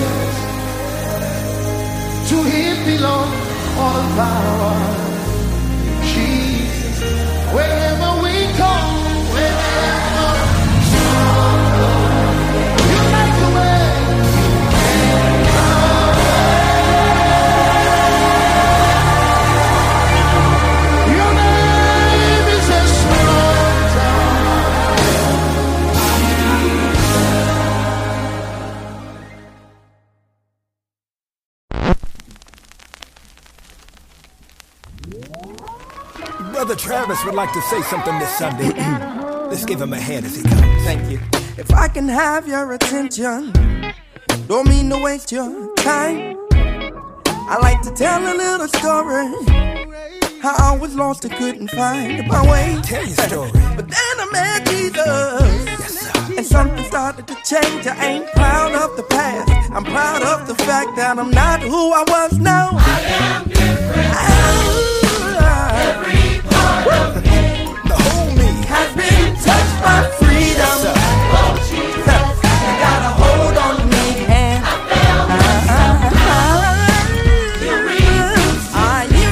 Jesus. To him belong all power, Would like to say something this Sunday. Let's give him a hand as he comes. Thank you. If I can have your attention, don't mean to waste your time. I like to tell a little story. How I was lost and couldn't find my way. Tell your story. But then I met Jesus. And something started to change. I ain't proud of the past. I'm proud of the fact that I'm not who I was now. I am different. The whole. Has been touched by freedom. Oh, you got a hold on me and I you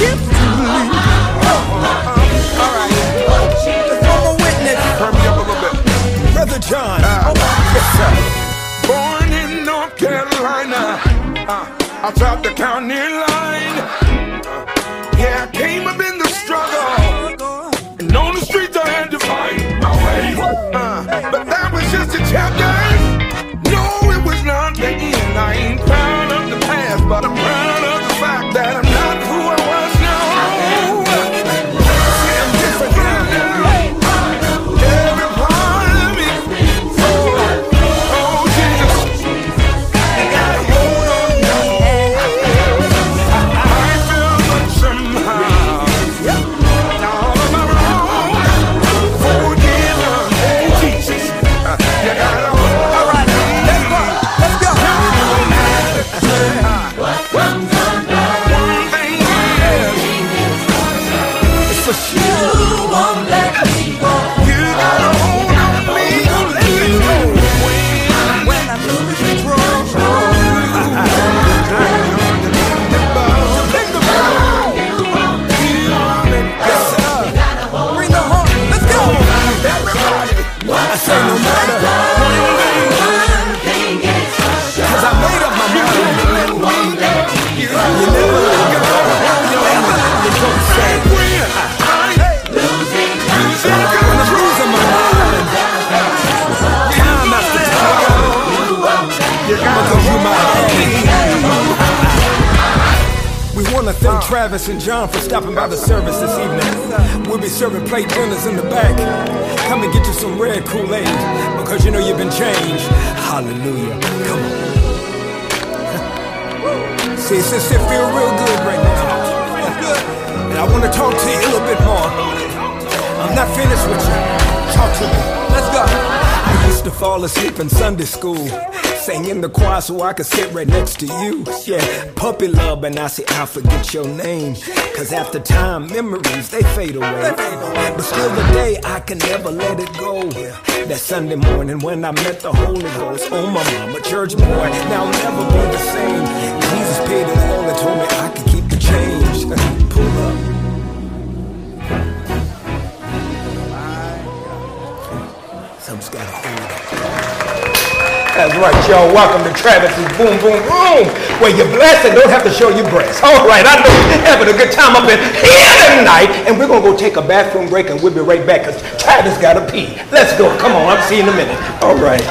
give to me. Uh-huh. Uh-huh. All right. Just one more witness. Turn me up a little bit. Brother John. Uh, oh, yes, sir. Born in North Carolina, uh, outside the county line. Just Thank Travis and John for stopping by the service this evening. We'll be serving plate dinners in the back. Come and get you some red Kool Aid because you know you've been changed. Hallelujah. Come on. See, it's it feel real good right now. And I want to talk to you a little bit more. I'm not finished with you. Talk to me. Let's go. I used to fall asleep in Sunday school. Sang in the choir so I could sit right next to you. Yeah, puppy love, and I say I'll forget your name. Cause after time, memories, they fade away. But still today, I can never let it go. That Sunday morning when I met the Holy Ghost. Oh, my mama, church boy, now I'll never be the same. Jesus paid it all and told me I could keep the change. Pull up. Something's gotta that's right, y'all. Welcome to Travis's Boom Boom Room, where you're blessed and don't have to show your breasts. All right, I know you're having a good time up in here tonight, and we're going to go take a bathroom break, and we'll be right back, because Travis got to pee. Let's go. Come on, I'll see you in a minute. All right.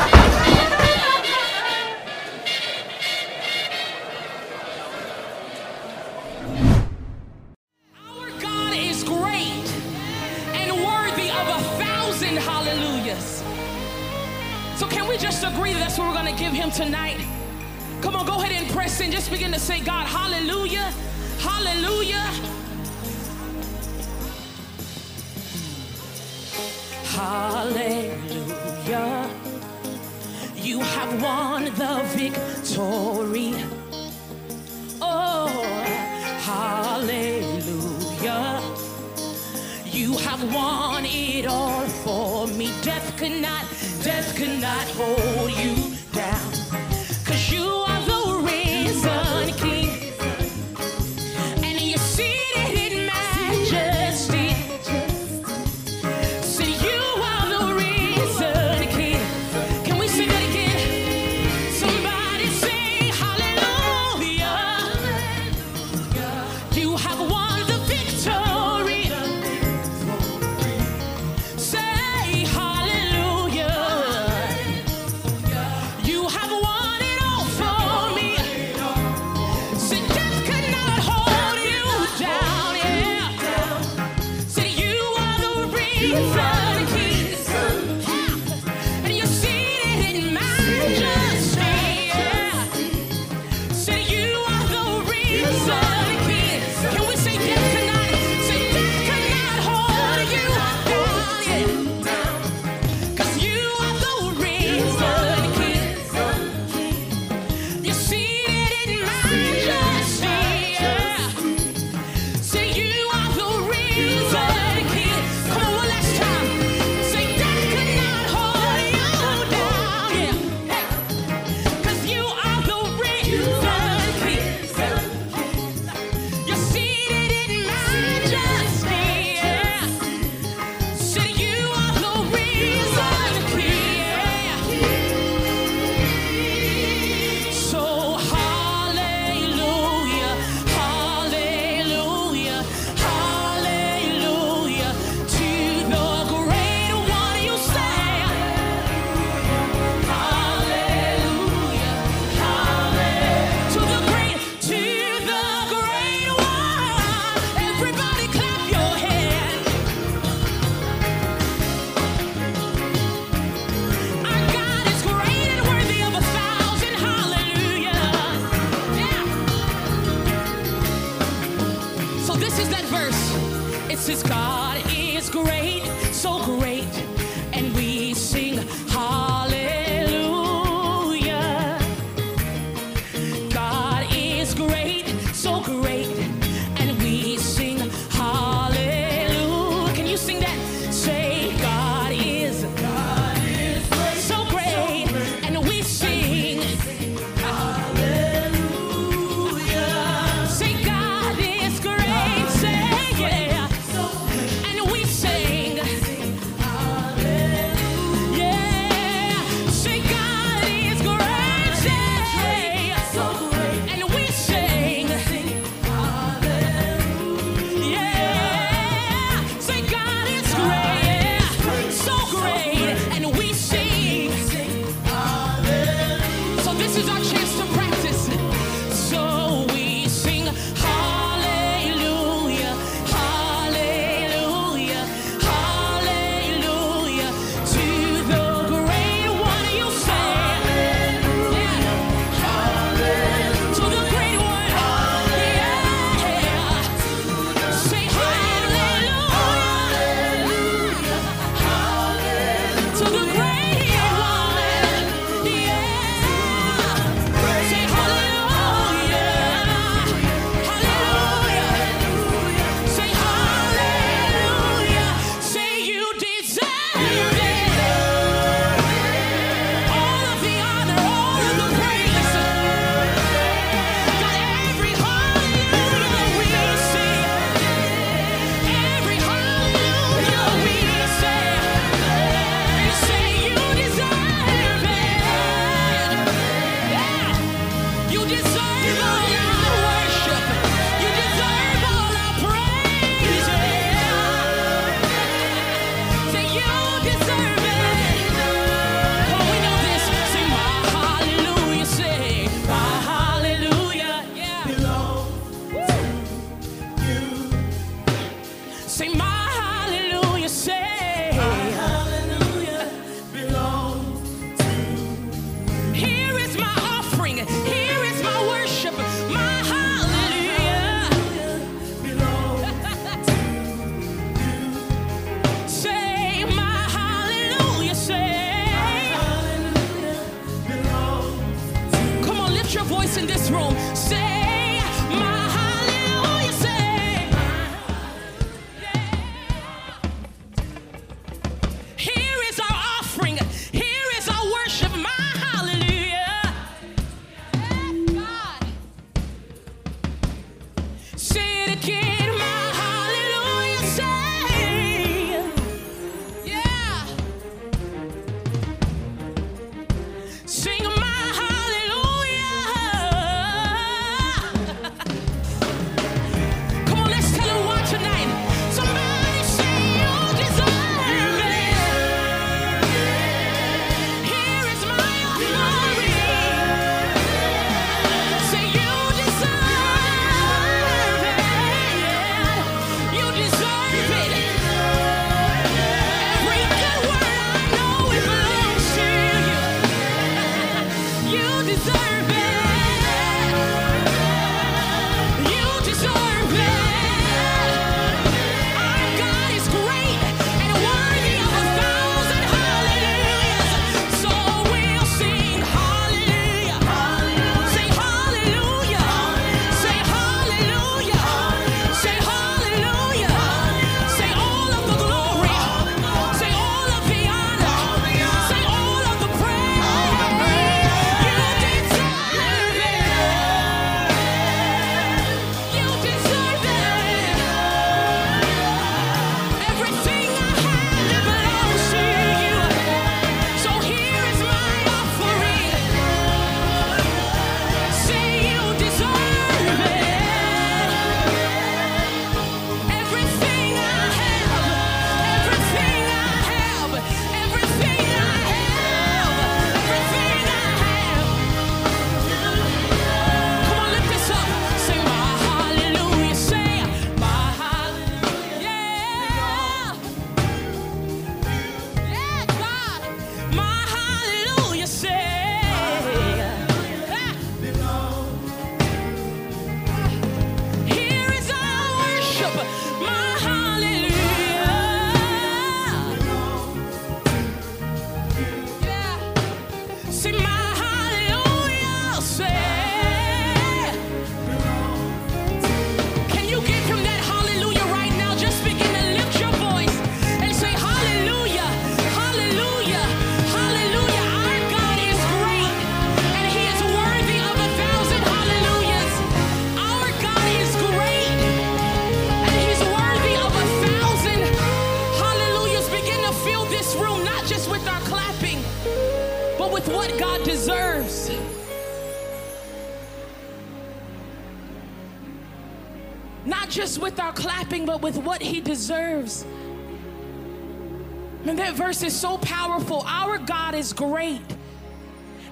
verse is so powerful. Our God is great,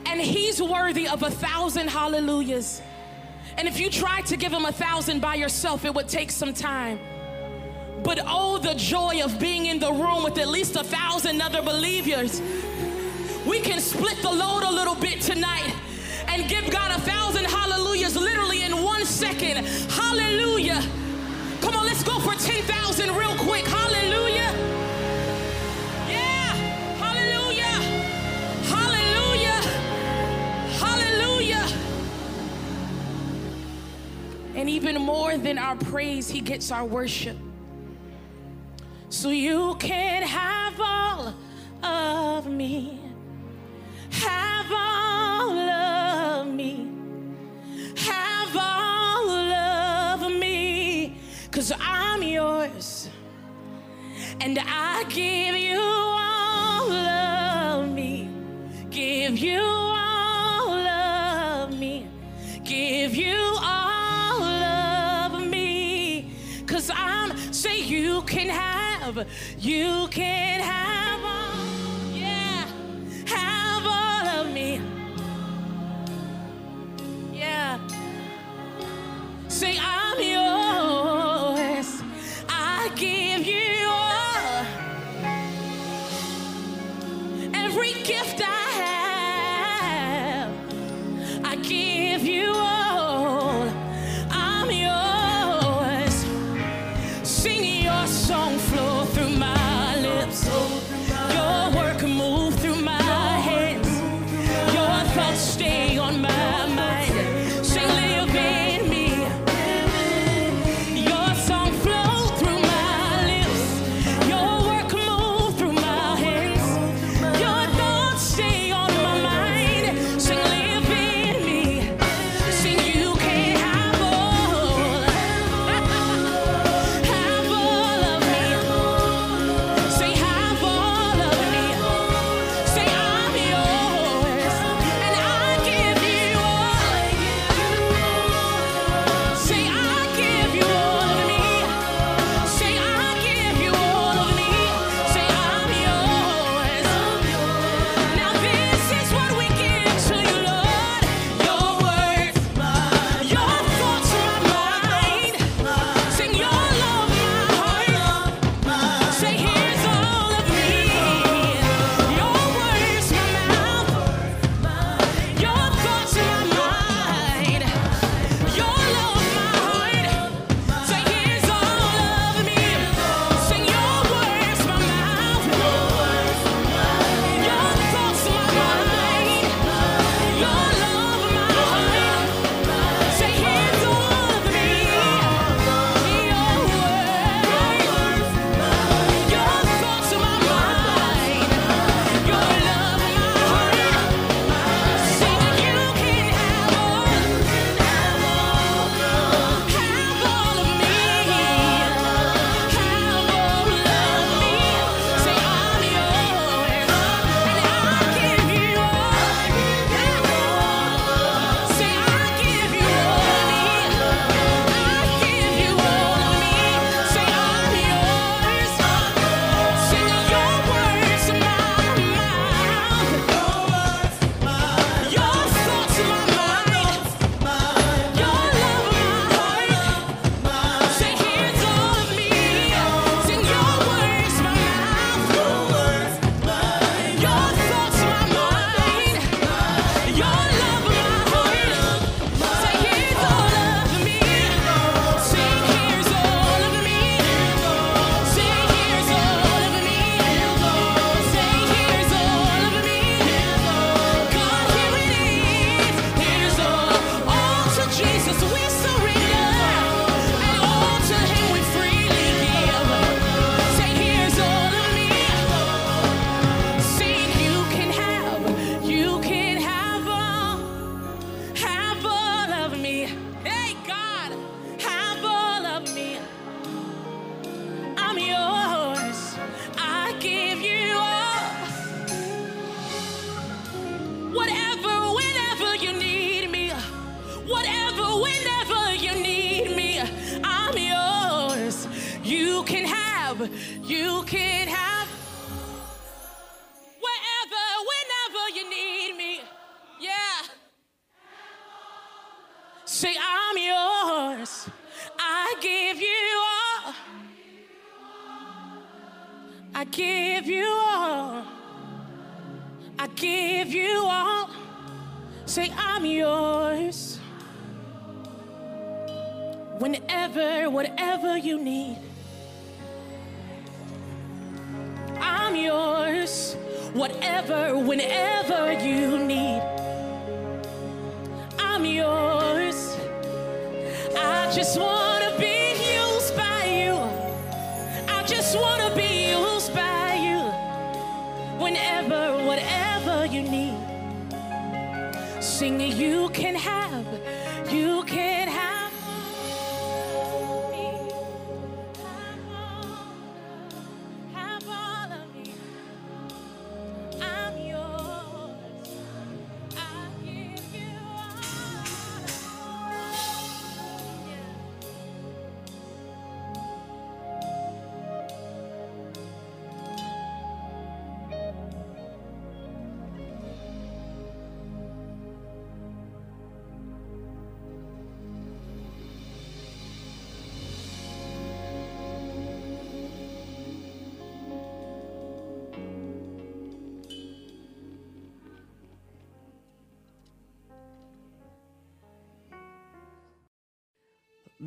and He's worthy of a thousand hallelujahs. And if you try to give Him a thousand by yourself, it would take some time. But oh, the joy of being in the room with at least a thousand other believers. We can split the load a little bit tonight and give God a thousand hallelujahs literally in one second. Hallelujah. Come on, let's go for 10,000 real quick. Hallelujah. And even more than our praise, He gets our worship. So you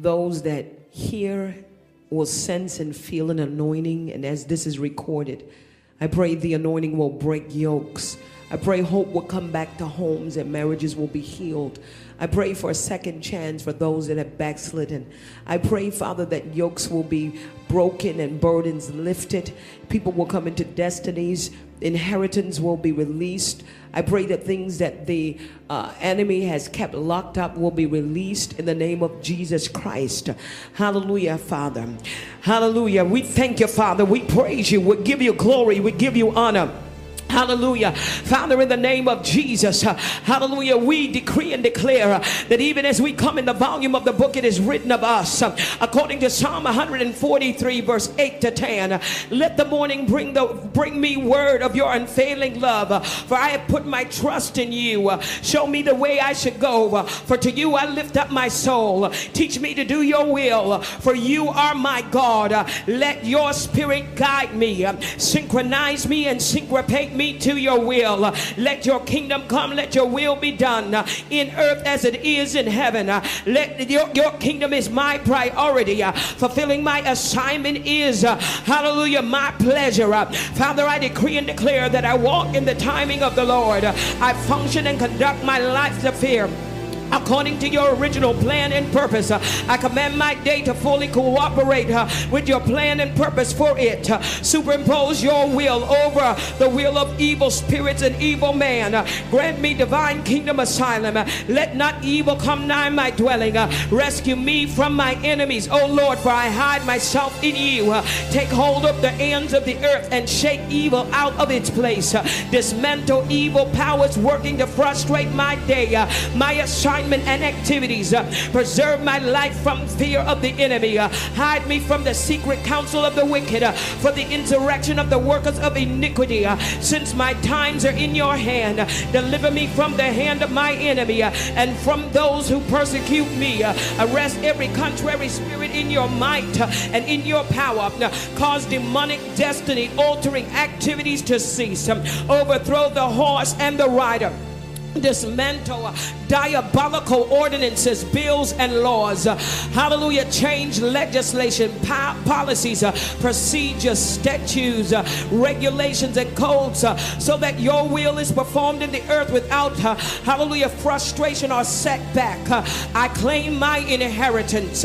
those that hear will sense and feel an anointing. And as this is recorded, I pray the anointing will break yokes. I pray hope will come back to homes and marriages will be healed. I pray for a second chance for those that have backslidden. I pray, Father, that yokes will be broken and burdens lifted. People will come into destinies. Inheritance will be released. I pray that things that the uh, enemy has kept locked up will be released in the name of Jesus Christ. Hallelujah, Father. Hallelujah. We thank you, Father. We praise you. We give you glory. We give you honor. Hallelujah. Father, in the name of Jesus, uh, hallelujah, we decree and declare uh, that even as we come in the volume of the book, it is written of us, uh, according to Psalm 143, verse 8 to 10. uh, Let the morning bring, the, bring me word of your unfailing love, for I have put my trust in you. Show me the way I should go, for to you I lift up my soul. Teach me to do your will, for you are my God. Let your spirit guide me, synchronize me, and syncopate me to your will. Let your kingdom come, let your will be done uh, in earth as it is in heaven. Uh, Let your, your kingdom is my priority. Uh, Fulfilling my assignment is, hallelujah, my pleasure. Father, I decree and declare that I walk in the timing of the Lord. I function and conduct my life to fear according to your original plan and purpose. I command my day to fully cooperate uh, with your plan and purpose for it. Uh, superimpose your will over the will of evil spirits and evil man. Uh, grant me divine kingdom asylum. Let not evil come nigh my dwelling. Rescue me from my enemies, O Lord, for I hide myself in you. Take hold of the ends of the earth and shake evil out of its place. Dismantle evil powers working to frustrate my day, my assignment and activities. Uh, preserve my life from fear of the enemy. Uh, hide me from the secret counsel of the wicked, uh, for the insurrection of the workers of iniquity. Since my times are in your hand, deliver me from the hand of my enemy and from those who persecute me. Arrest every contrary spirit in your might and in your power. Cause demonic destiny altering activities to cease. Um, overthrow the horse and the rider dismantle diabolical ordinances, bills, and laws. Hallelujah. Change legislation, po- policies, uh, procedures, statutes, uh, regulations, and codes uh, so that your will is performed in the earth without, uh, hallelujah, frustration or setback. I claim my inheritance.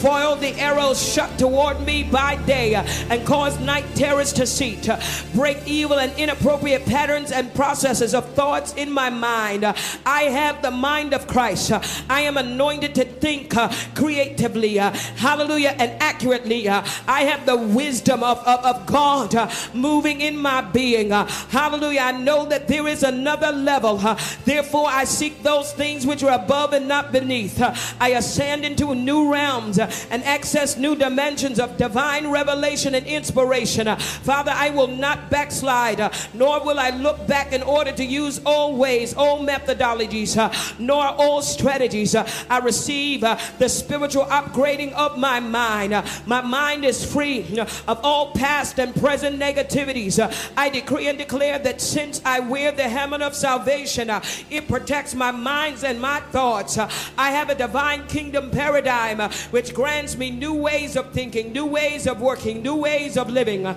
Foil the arrows shot toward me by day and cause night terrors to. Uh, break evil and inappropriate patterns and processes of thoughts in my mind. Uh, I have the mind of Christ. I am anointed to think uh, creatively, uh, hallelujah, and accurately. Uh, I have the wisdom of, of, of God moving in my being. Hallelujah. I know that there is another level. therefore, I seek those things which are above and not beneath. I ascend into new realms and access new dimensions of divine revelation and inspiration. Father, I will not backslide, nor will I look back in order to use old ways, methodologies, uh, nor old strategies. Uh, I receive uh, the spiritual upgrading of my mind. Uh, my mind is free uh, of all past and present negativities. Uh, I decree and declare that since I wear the helmet of salvation, it protects my minds and my thoughts. I have a divine kingdom paradigm which grants me new ways of thinking, new ways of working, new ways of living.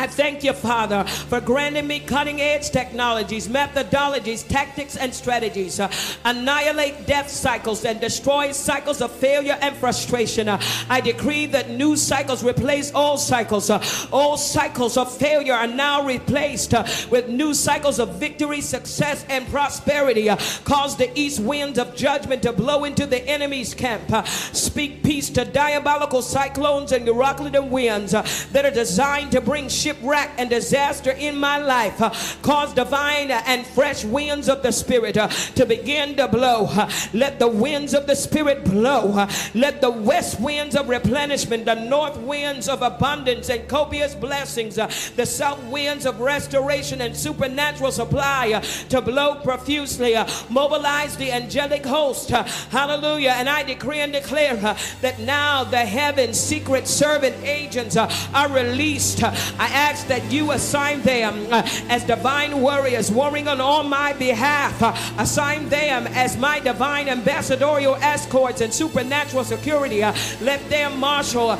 I thank you, Father, for granting me cutting edge technologies, methodologies, tactics, and strategies. Uh, annihilate death cycles and destroy cycles of failure and frustration. Uh, I decree that new cycles replace all cycles. Uh, all cycles of failure are now replaced uh, with new cycles of victory, success, and prosperity. Uh, cause the east winds of judgment to blow into the enemy's camp. Uh, speak peace to diabolical cyclones and Euroclydon winds that are designed to bring shipwreck and disaster in my life. Uh, cause divine and fresh winds of the Spirit uh, to begin to blow. Uh, let the winds of the Spirit blow. Uh, let the west winds of replenishment, the north winds of abundance and copious blessings, uh, the south winds of restoration and supernatural supply uh, to blow profusely. Mobilize the angelic host. hallelujah. And I decree and declare that now the heaven's secret servant agents are released. I ask that you assign them uh, as divine warriors warring on all my behalf. Uh, assign them as my divine ambassadorial escorts and supernatural security. Uh, let them marshal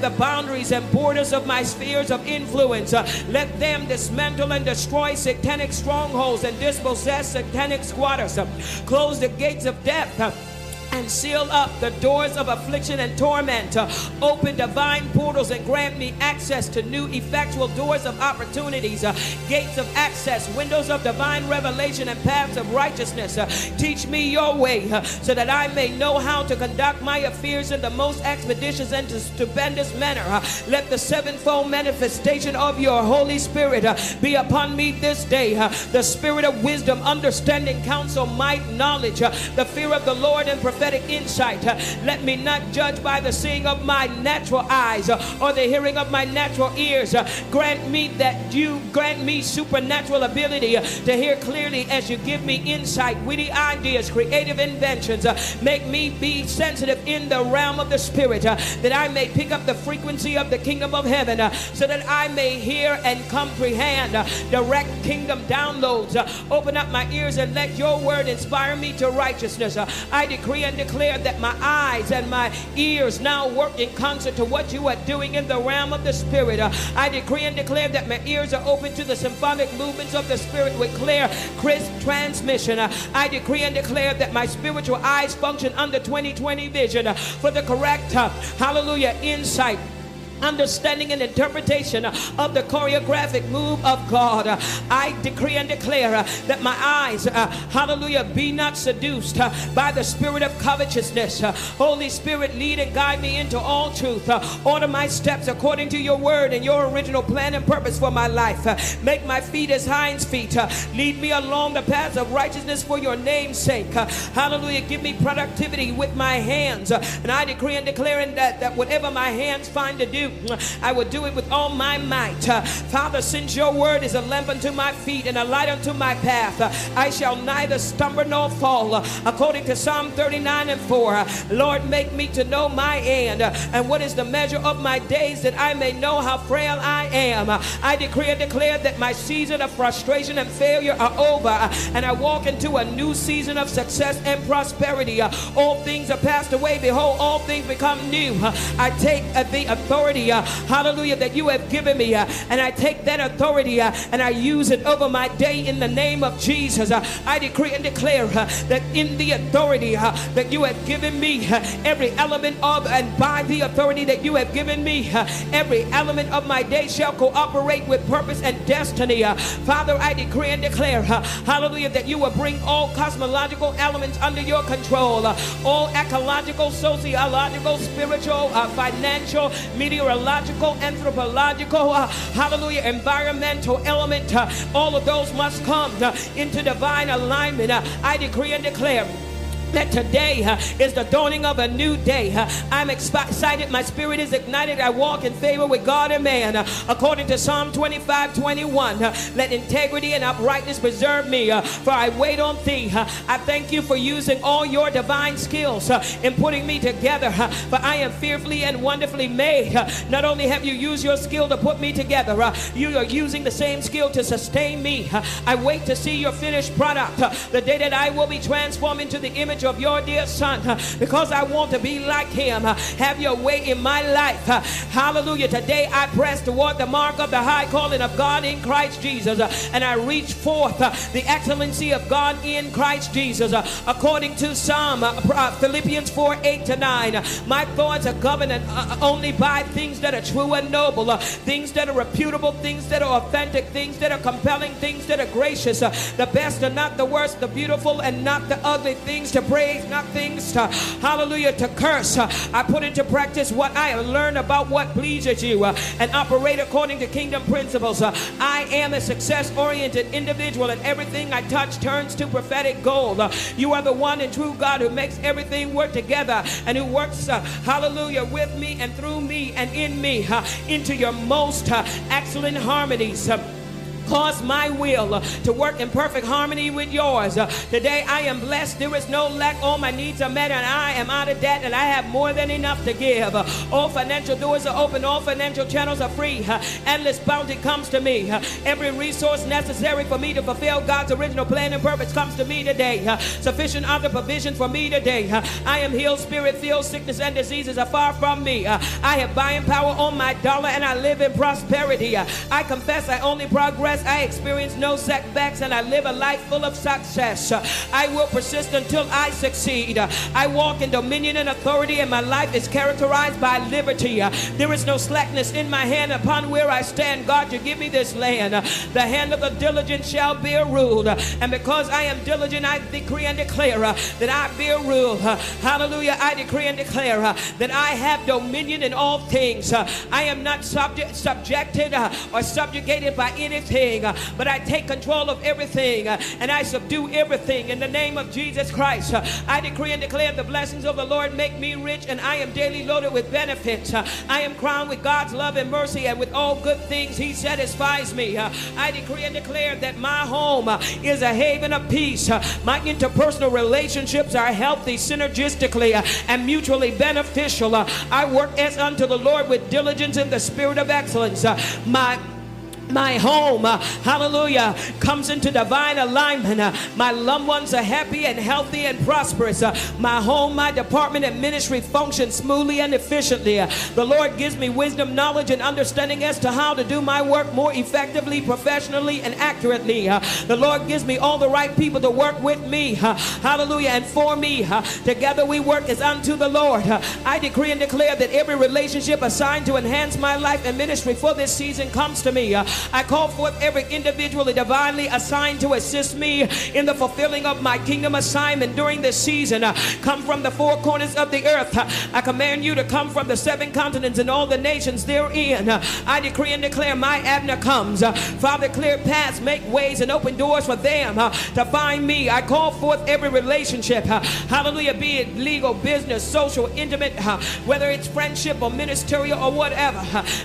the boundaries and borders of my spheres of influence. Let them dismantle and destroy satanic strongholds and dispossess satanic squatters. Close the gates of death. And seal up the doors of affliction and torment. Open divine portals and grant me access to new effectual doors of opportunities, uh, gates of access, windows of divine revelation, and paths of righteousness. Uh, teach me your way uh, so that I may know how to conduct my affairs in the most expeditious and stupendous manner. Let the sevenfold manifestation of your Holy Spirit be upon me this day. the spirit of wisdom, understanding, counsel, might, knowledge, the fear of the Lord, and prophetic insight. Let me not judge by the seeing of my natural eyes or the hearing of my natural ears. Grant me that you grant me supernatural ability to hear clearly as you give me insight, witty ideas, creative inventions. Make me be sensitive in the realm of the spirit that I may pick up the frequency of the kingdom of heaven so that I may hear and comprehend direct kingdom downloads. Open up my ears and let your word inspire me to righteousness. I decree and declare that my eyes and my ears now work in concert to what you are doing in the realm of the spirit. Uh, I decree and declare that my ears are open to the symphonic movements of the spirit with clear, crisp transmission. Uh, I decree and declare that my spiritual eyes function under 2020 vision uh, for the correct, uh, hallelujah, insight understanding and interpretation of the choreographic move of God. I decree and declare that my eyes, uh, hallelujah, be not seduced uh, by the spirit of covetousness. Uh, Holy Spirit, lead and guide me into all truth. Order my steps according to your word and your original plan and purpose for my life. Make my feet as hinds feet. Lead me along the paths of righteousness for your name's sake. Hallelujah. Give me productivity with my hands. And I decree and declare that, that whatever my hands find to do, I will do it with all my might. Father, since your word is a lamp unto my feet and a light unto my path, I shall neither stumble nor fall. According to Psalm 39 and 4, uh, Lord, make me to know my end and what is the measure of my days that I may know how frail I am. I decree and declare that my season of frustration and failure are over and I walk into a new season of success and prosperity. All things are passed away. Behold, all things become new. I take the authority authority, uh, hallelujah, that you have given me. uh, and I take that authority uh, and I use it over my day in the name of Jesus. Uh, I decree and declare uh, that in the authority uh, that you have given me, every element of and by the authority that you have given me, every element of my day shall cooperate with purpose and destiny. Father, I decree and declare, hallelujah, that you will bring all cosmological elements under your control, all ecological, sociological, spiritual, financial, meteorological, anthropological, uh, hallelujah, environmental element, uh, all of those must come uh, into divine alignment. Uh, I decree and declare that today uh, is the dawning of a new day. Uh, I'm excited. My spirit is ignited. I walk in favor with God and man. Uh, according to Psalm 25 21, uh, let integrity and uprightness preserve me, uh, for I wait on thee. Uh, I thank you for using all your divine skills in putting me together, for I am fearfully and wonderfully made. Not only have you used your skill to put me together, you are using the same skill to sustain me. I wait to see your finished product, the day that I will be transformed into the image of your dear son because I want to be like him. Have your way in my life. Hallelujah. Today I press toward the mark of the high calling of God in Christ Jesus and I reach forth the excellency of God in Christ Jesus. According to Psalm uh, uh, Philippians 4 8 to 9, uh, my thoughts are governed uh, only by things that are true and noble, things that are reputable, things that are authentic, things that are compelling, things that are gracious, the best and not the worst, the beautiful and not the ugly, things to praise, not things to, hallelujah, to curse. Uh, I put into practice what I have learned about what pleases you uh, and operate according to kingdom principles. Uh, I am a success oriented individual, and everything I touch turns to prophetic gold. You are the one and true God who makes everything work together and who works, hallelujah, with me and through me and in me into your most excellent harmonies. Cause my will uh, to work in perfect harmony with yours. Uh, today I am blessed. There is no lack. All my needs are met, and I am out of debt, and I have more than enough to give. Uh, all financial doors are open. All financial channels are free. Endless bounty comes to me. Every resource necessary for me to fulfill God's original plan and purpose comes to me today. Sufficient other provision for me today. I am healed, spirit filled. Sickness and diseases are far from me. I have buying power on my dollar, and I live in prosperity. I confess I only progress. I experience no setbacks, and I live a life full of success. I will persist until I succeed. I walk in dominion and authority, and my life is characterized by liberty. There is no slackness in my hand upon where I stand. God, you give me this land. The hand of the diligent shall bear rule. And because I am diligent, I decree and declare that I bear rule. Hallelujah. I decree and declare that I have dominion in all things. I am not subject, subjected or subjugated by anything, uh, but I take control of everything uh, and I subdue everything in the name of Jesus Christ. Uh, I decree and declare the blessings of the Lord make me rich and I am daily loaded with benefits. Uh, I am crowned with God's love and mercy and with all good things He satisfies me. Uh, I decree and declare that my home uh, is a haven of peace. My interpersonal relationships are healthy synergistically and mutually beneficial. I work as unto the Lord with diligence in the spirit of excellence. My my home, uh, hallelujah, comes into divine alignment. Uh, my loved ones are happy and healthy and prosperous. Uh, my home, my department, and ministry function smoothly and efficiently. The Lord gives me wisdom, knowledge, and understanding as to how to do my work more effectively, professionally, and accurately. The Lord gives me all the right people to work with me. Hallelujah, and for me. Together we work as unto the Lord. I decree and declare that every relationship assigned to enhance my life and ministry for this season comes to me. I call forth every individual divinely assigned to assist me in the fulfilling of my kingdom assignment during this season. Uh, come from the four corners of the earth. Uh, I command you to come from the seven continents and all the nations therein. Uh, I decree and declare my Abner comes. Father, clear paths, make ways, and open doors for them to find me. I call forth every relationship. hallelujah, be it legal, business, social, intimate, whether it's friendship or ministerial or whatever.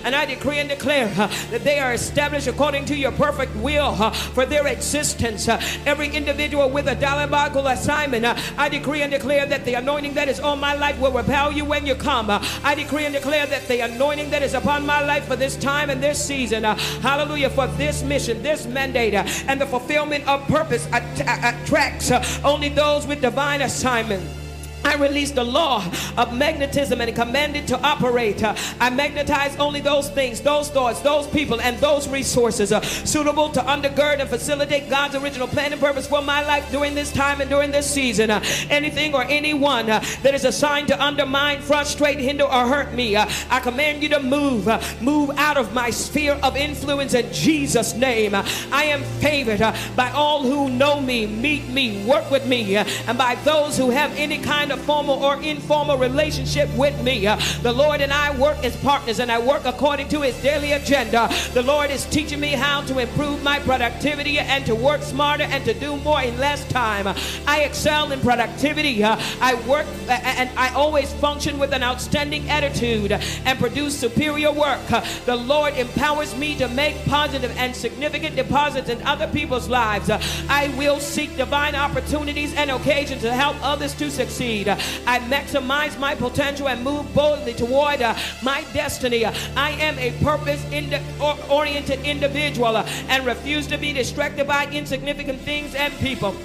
and I decree and declare that they are established according to your perfect will uh, for their existence. Uh, every individual with a diabolical assignment, uh, I decree and declare that the anointing that is on my life will repel you when you come. I decree and declare that the anointing that is upon my life for this time and this season, hallelujah, for this mission, this mandate, and the fulfillment of purpose att- attracts only those with divine assignment. I release the law of magnetism and command it to operate. I magnetize only those things, those thoughts, those people, and those resources uh, suitable to undergird and facilitate God's original plan and purpose for my life during this time and during this season. Uh, anything or anyone uh, that is assigned to undermine, frustrate, hinder, or hurt me, I command you to move, move out of my sphere of influence in Jesus' name. I am favored by all who know me, meet me, work with me, and by those who have any kind of formal or informal relationship with me. Uh, the Lord and I work as partners, and I work according to His daily agenda. The Lord is teaching me how to improve my productivity and to work smarter and to do more in less time. I excel in productivity. Uh, I work uh, and I always function with an outstanding attitude and produce superior work. The Lord empowers me to make positive and significant deposits in other people's lives. I will seek divine opportunities and occasions to help others to succeed. Uh, I maximize my potential and move boldly toward uh, my destiny. I am a purpose oriented individual uh, and refuse to be distracted by insignificant things and people.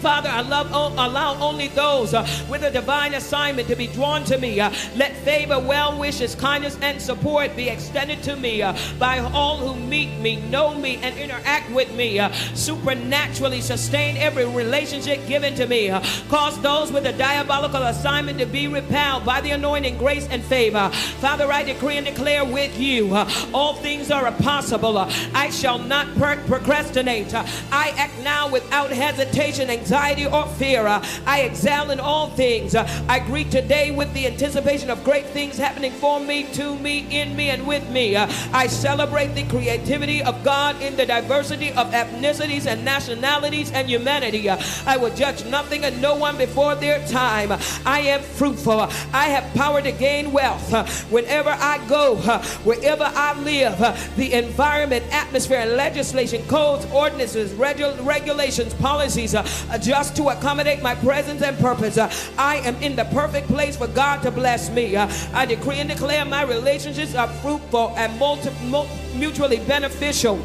Father, I love allow only those uh, with a divine assignment to be drawn to me. Uh, let favor, well wishes, kindness, and support be extended to me uh, by all who meet me, know me, and interact with me. Supernaturally sustain every relationship given to me. Cause those with a diabolical assignment to be repelled by the anointing, grace, and favor. Father, I decree and declare with you all things are possible. I shall not procrastinate. I act now without hesitation, anxiety, or fear. Uh, I in all things. Uh, I greet today with the anticipation of great things happening for me, to me, in me, and with me. Uh, I celebrate the creativity of God in the diversity of ethnicities and nationalities and humanity. I will judge nothing and no one before their time. I am fruitful. I have power to gain wealth. Whenever I go, wherever I live, the environment, atmosphere, and legislation, codes, ordinances, regu- regulations, policies adjust to accommodate my presence and purpose. Uh, I am in the perfect place for God to bless me. Uh, I decree and declare my relationships are fruitful and multi- mutually beneficial.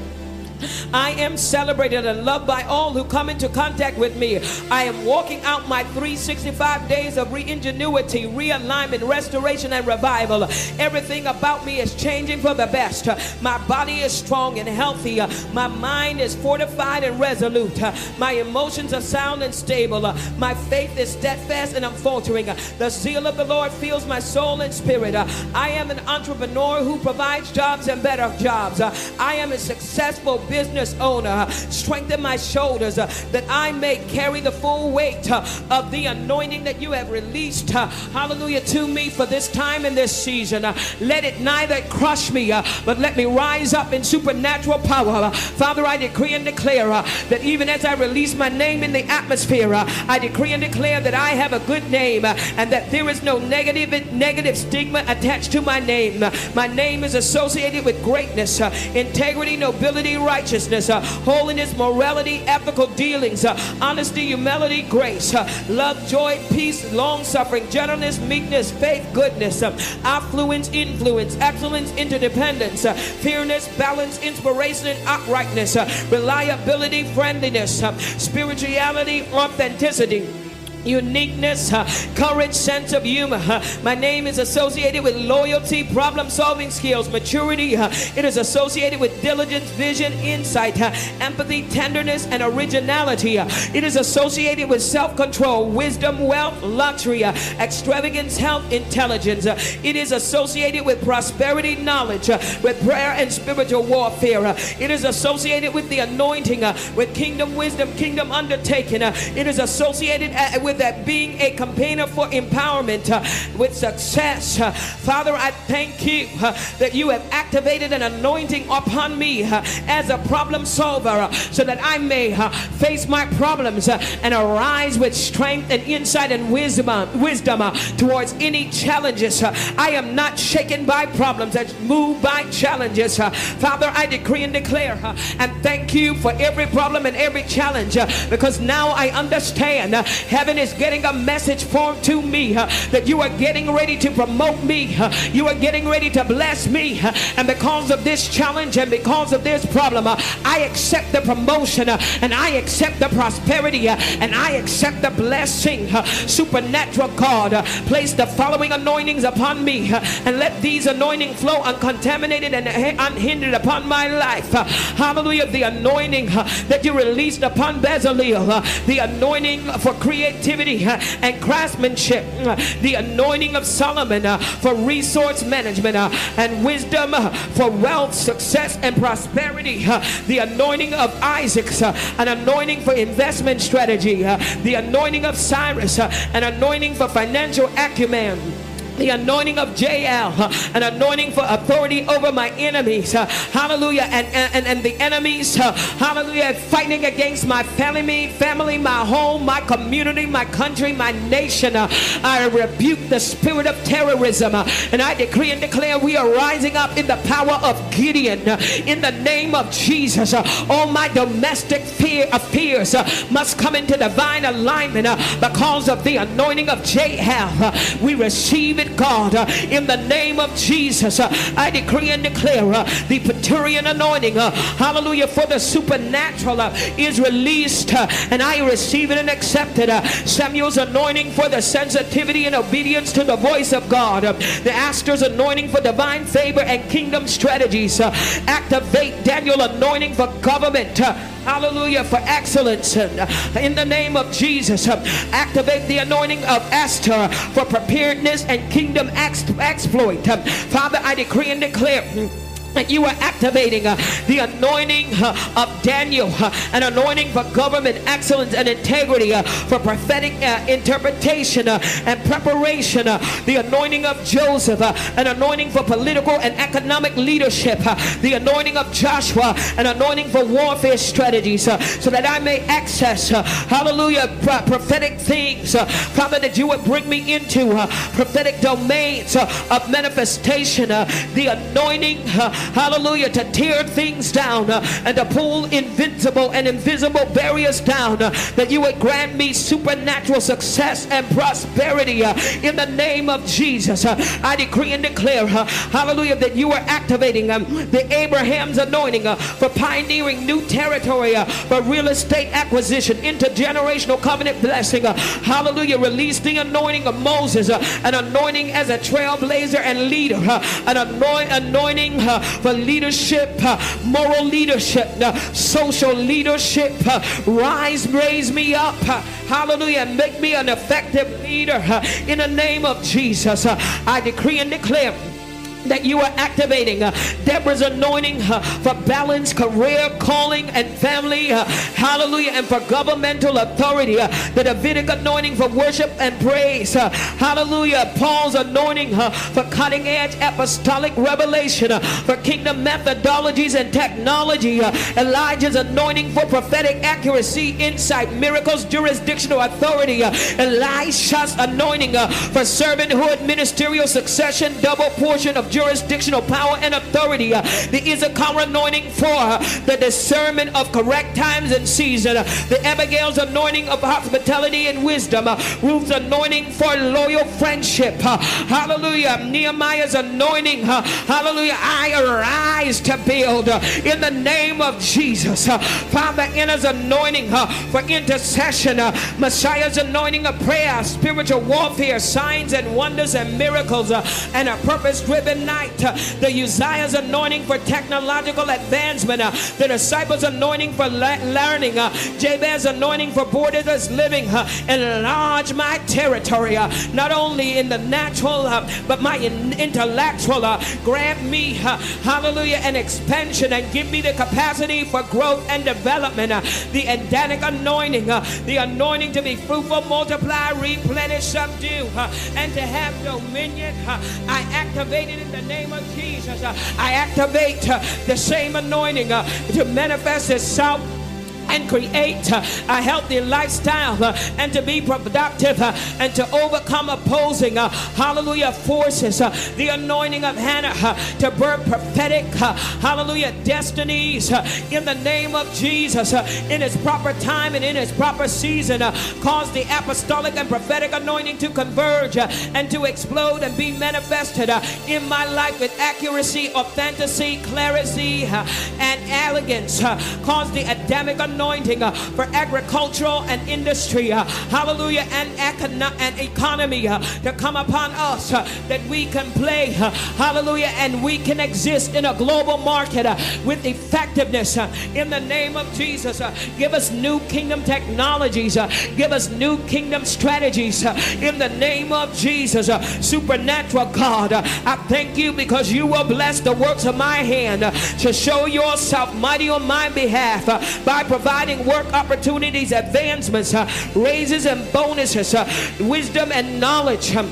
I am celebrated and loved by all who come into contact with me. I am walking out my 365 days of re-ingenuity, realignment, restoration, and revival. Everything about me is changing for the best. My body is strong and healthy. My mind is fortified and resolute. My emotions are sound and stable. My faith is steadfast and unfaltering. The zeal of the Lord fills my soul and spirit. I am an entrepreneur who provides jobs and better jobs. I am a successful business owner. Strengthen my shoulders that I may carry the full weight of the anointing that you have released. Hallelujah to me for this time and this season. Let it neither crush me, but let me rise up in supernatural power. Father, I decree and declare that even as I release my name in the atmosphere, I decree and declare that I have a good name and that there is no negative negative stigma attached to my name. My name is associated with greatness, integrity, nobility, righteousness, uh, holiness, morality, ethical dealings, uh, honesty, humility, grace, uh, love, joy, peace, long suffering, gentleness, meekness, faith, goodness, uh, affluence, influence, excellence, interdependence, fairness, balance, inspiration, and uprightness, reliability, friendliness, uh, spirituality, authenticity uniqueness, courage, sense of humor. my name is associated with loyalty, problem solving skills, maturity. it is associated with diligence, vision, insight, empathy, tenderness, and originality. it is associated with self control, wisdom, wealth, luxury, extravagance, health, intelligence. it is associated with prosperity, knowledge, with prayer and spiritual warfare. it is associated with the anointing, with kingdom wisdom, kingdom undertaking. it is associated uh, with that being a campaigner for empowerment, uh, with success. Uh, Father, I thank you uh, that you have activated an anointing upon me uh, as a problem solver uh, so that I may uh, face my problems and arise with strength and insight and wisdom, wisdom towards any challenges. I am not shaken by problems, I'm moved by challenges. Father, I decree and declare and thank you for every problem and every challenge because now I understand heaven is is getting a message form to me that you are getting ready to promote me. You are getting ready to bless me. And because of this challenge and because of this problem, I accept the promotion and I accept the prosperity and I accept the blessing. Supernatural God, place the following anointings upon me and let these anointing flow uncontaminated and unhindered upon my life. Hallelujah. The anointing that you released upon Bezalel, the anointing for creativity uh, and craftsmanship, uh, the anointing of Solomon uh, for resource management and wisdom for wealth, success, and prosperity, the anointing of Isaac, an anointing for investment strategy, the anointing of Cyrus, an anointing for financial acumen the anointing of Jael, uh, an anointing for authority over my enemies. hallelujah. And, and, and the enemies, hallelujah, fighting against my family, family, my home, my community, my country, my nation. I rebuke the spirit of terrorism. and I decree and declare we are rising up in the power of Gideon. in the name of Jesus. All my domestic fear affairs uh, must come into divine alignment because of the anointing of Jael. Uh, we receive it, God, uh, in the name of Jesus. I decree and declare uh, the Peturian anointing, uh, hallelujah, for the supernatural uh, is released, and I receive it and accept it. Samuel's anointing for the sensitivity and obedience to the voice of God, the Esther's anointing for divine favor and kingdom strategies. Activate Daniel anointing for government. Hallelujah for excellence in the name of Jesus. Activate the anointing of Esther for preparedness and kingdom ex- exploit. Father, I decree and declare. You are activating uh, the anointing uh, of Daniel, uh, an anointing for government excellence and integrity, uh, for prophetic uh, interpretation uh, and preparation, the anointing of Joseph, an anointing for political and economic leadership, the anointing of Joshua, an anointing for warfare strategies, so that I may access, hallelujah, pro- prophetic things, uh, Father, that you would bring me into prophetic domains of manifestation, the anointing, hallelujah, to tear things down uh, and to pull invincible and invisible barriers down, uh, that you would grant me supernatural success and prosperity uh, in the name of Jesus. I decree and declare, hallelujah, that you are activating um, the Abraham's anointing for pioneering new territory, for real estate acquisition, intergenerational covenant blessing. hallelujah, release the anointing of Moses, an anointing as a trailblazer and leader, an anoint, anointing for leadership, uh, moral leadership, uh, social leadership. uh, rise, raise me up, hallelujah, make me an effective leader in the name of Jesus. I decree and declare that you are activating uh, Deborah's anointing uh, for balance, career, calling, and family. uh, hallelujah. And for governmental authority. Uh, the Davidic anointing for worship and praise. Uh, hallelujah. Paul's anointing uh, for cutting edge apostolic revelation. for kingdom methodologies and technology. Elijah's anointing for prophetic accuracy, insight, miracles, jurisdictional authority. Elisha's anointing for servanthood, ministerial succession, double portion of jurisdictional power and authority. There is a Issachar anointing for uh, the discernment of correct times and season. uh, the Abigail's anointing of hospitality and wisdom. uh, Ruth's anointing for loyal friendship. uh, hallelujah. Nehemiah's anointing. uh, hallelujah. I arise to build uh, in the name of Jesus. uh, Father, Anna's anointing uh, for intercession. uh, Messiah's anointing of prayer, spiritual warfare, signs and wonders and miracles, uh, and a purpose driven night. uh, the Uzziah's anointing for technological advancement. the disciples' anointing for le- learning. Jabez's anointing for borderless living. Enlarge my territory, not only in the natural, but my in- intellectual. Grant me, hallelujah, an expansion and give me the capacity for growth and development. The Adamic anointing, the anointing to be fruitful, multiply, replenish, subdue, and to have dominion. I activated it the name of Jesus. Uh, I activate uh, the same anointing uh, to manifest itself and create uh, a healthy lifestyle uh, and to be productive uh, and to overcome opposing, uh, hallelujah, forces. Uh, the anointing of Hannah uh, to birth prophetic, hallelujah, destinies in the name of Jesus in its proper time and in its proper season. cause the apostolic and prophetic anointing to converge and to explode and be manifested in my life with accuracy, authenticity, clarity, and elegance. cause the Adamic anointing uh, for agricultural and industry, uh, hallelujah, and, econo- and economy uh, to come upon us uh, that we can play, uh, hallelujah, and we can exist in a global market uh, with effectiveness in the name of Jesus. give us new kingdom technologies, give us new kingdom strategies in the name of Jesus. supernatural God, I thank you because you will bless the works of my hand to show yourself mighty on my behalf by providing work opportunities, advancements, uh, raises and bonuses, uh, wisdom and knowledge. um,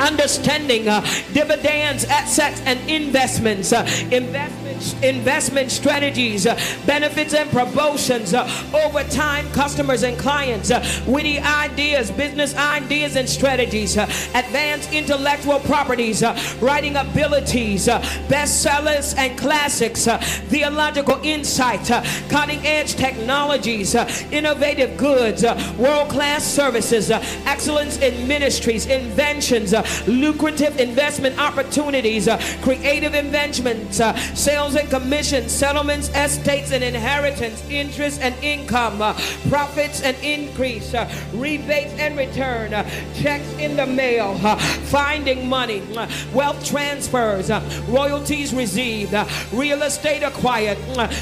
understanding uh, dividends assets and investments uh, investment investment strategies uh, benefits and promotions uh, over time customers and clients uh, witty ideas business ideas and strategies advanced intellectual properties writing abilities bestsellers and classics theological insight cutting edge technologies innovative goods uh, world-class services excellence in ministries inventions lucrative investment opportunities creative inventions uh, and commissions settlements estates and inheritance interest and income uh, profits and increase uh, rebates and return uh, checks in the mail uh, finding money uh, wealth transfers uh, royalties received real estate acquired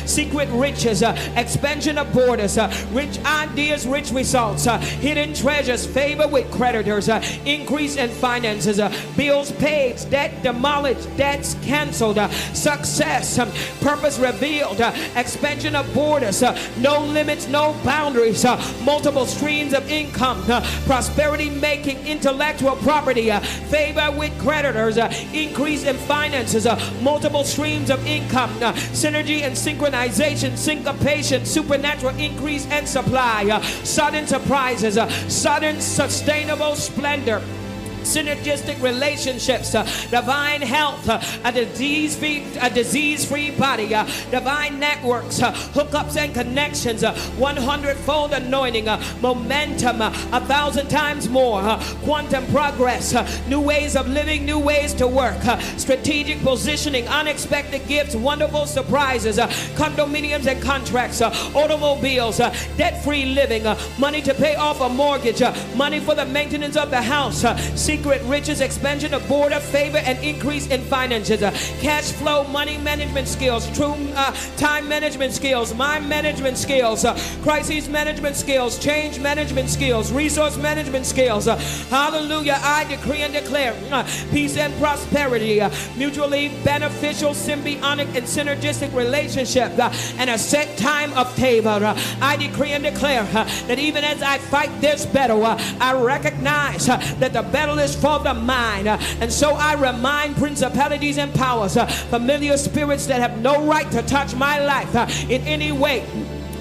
secret riches expansion of borders rich ideas rich results hidden treasures favor with creditors increase in finances bills paid debt demolished debts canceled success um, purpose revealed uh, expansion of borders uh, no limits no boundaries uh, multiple streams of income uh, prosperity making intellectual property uh, favor with creditors uh, increase in finances uh, multiple streams of income uh, synergy and synchronization syncopation supernatural increase and supply uh, sudden surprises uh, sudden sustainable splendor synergistic relationships, uh, divine health, uh, a disease-free, a disease-free body, uh, divine networks, uh, hookups and connections, uh, 100-fold anointing, uh, momentum, uh, a thousand times more, quantum progress, new ways of living, new ways to work, strategic positioning, unexpected gifts, wonderful surprises, condominiums and contracts, automobiles, uh, debt-free living, money to pay off a mortgage, money for the maintenance of the house, secret riches, expansion of border, favor, and increase in finances, uh, cash flow, money management skills, true uh, time management skills, mind management skills, uh, crisis management skills, change management skills, resource management skills. uh, hallelujah. I decree and declare uh, peace and prosperity, uh, mutually beneficial, symbiotic, and synergistic relationship, and a set time of favor. I decree and declare that even as I fight this battle, I recognize that the battle is for the mind. and so I remind principalities and powers, uh, familiar spirits that have no right to touch my life uh, in any way.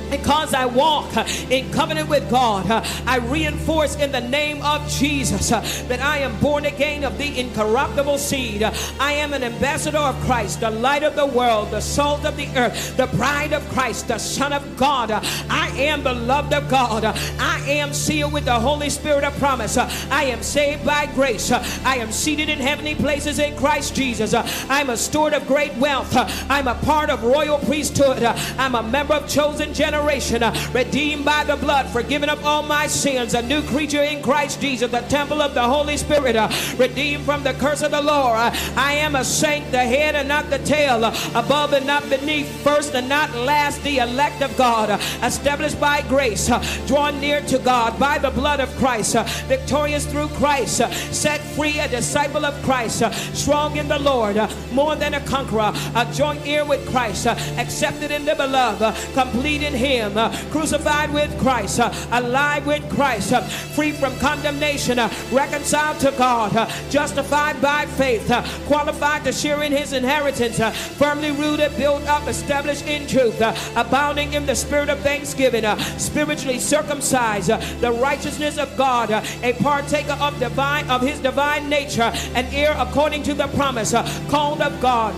Because I walk in covenant with God, I reinforce in the name of Jesus that I am born again of the incorruptible seed. I am an ambassador of Christ, the light of the world, the salt of the earth, the bride of Christ, the Son of God. I am the loved of God. I am sealed with the Holy Spirit of promise. I am saved by grace. I am seated in heavenly places in Christ Jesus. I'm a steward of great wealth. I'm a part of royal priesthood. I'm a member of chosen generation, uh, redeemed by the blood, forgiven of all my sins, a new creature in Christ Jesus, the temple of the Holy Spirit, uh, redeemed from the curse of the law. Uh, I am a saint, the head and not the tail, uh, above and not beneath, first and not last, the elect of God, uh, established by grace, uh, drawn near to God by the blood of Christ, victorious through Christ, set free, a disciple of Christ, strong in the Lord, more than a conqueror, a joint heir with Christ, accepted in the beloved, complete in Him Him, uh, crucified with Christ, uh, alive with Christ, uh, free from condemnation, uh, reconciled to God, uh, justified by faith, uh, qualified to share in His inheritance, firmly rooted, built up, established in truth, abounding in the spirit of thanksgiving, spiritually circumcised, the righteousness of God, a partaker of divine of His divine nature, an heir according to the promise, called of God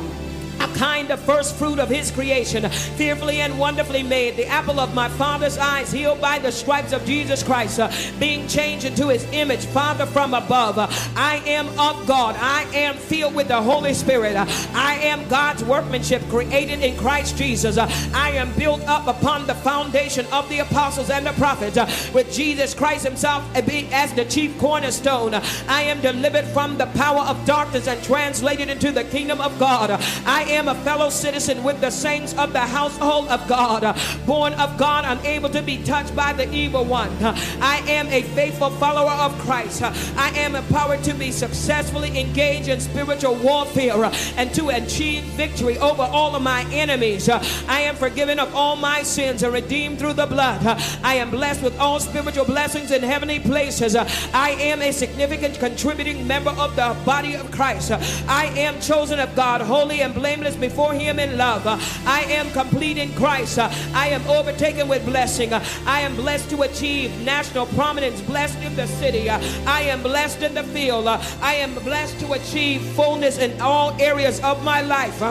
a kind of first fruit of his creation, fearfully and wonderfully made, the apple of my father's eyes, healed by the stripes of Jesus Christ, uh, being changed into his image, Father from above. Uh, I am of God. I am filled with the Holy Spirit. Uh, I am God's workmanship created in Christ Jesus. Uh, I am built up upon the foundation of the apostles and the prophets, uh, with Jesus Christ himself as the chief cornerstone. Uh, I am delivered from the power of darkness and translated into the kingdom of God. Uh, I am a fellow citizen with the saints of the household of God, born of God, unable to be touched by the evil one. I am a faithful follower of Christ. I am empowered to be successfully engaged in spiritual warfare and to achieve victory over all of my enemies. I am forgiven of all my sins and redeemed through the blood. I am blessed with all spiritual blessings in heavenly places. I am a significant contributing member of the body of Christ. I am chosen of God, holy and blameless before Him in love. I am complete in Christ. I am overtaken with blessing. I am blessed to achieve national prominence, blessed in the city. I am blessed in the field. I am blessed to achieve fullness in all areas of my life.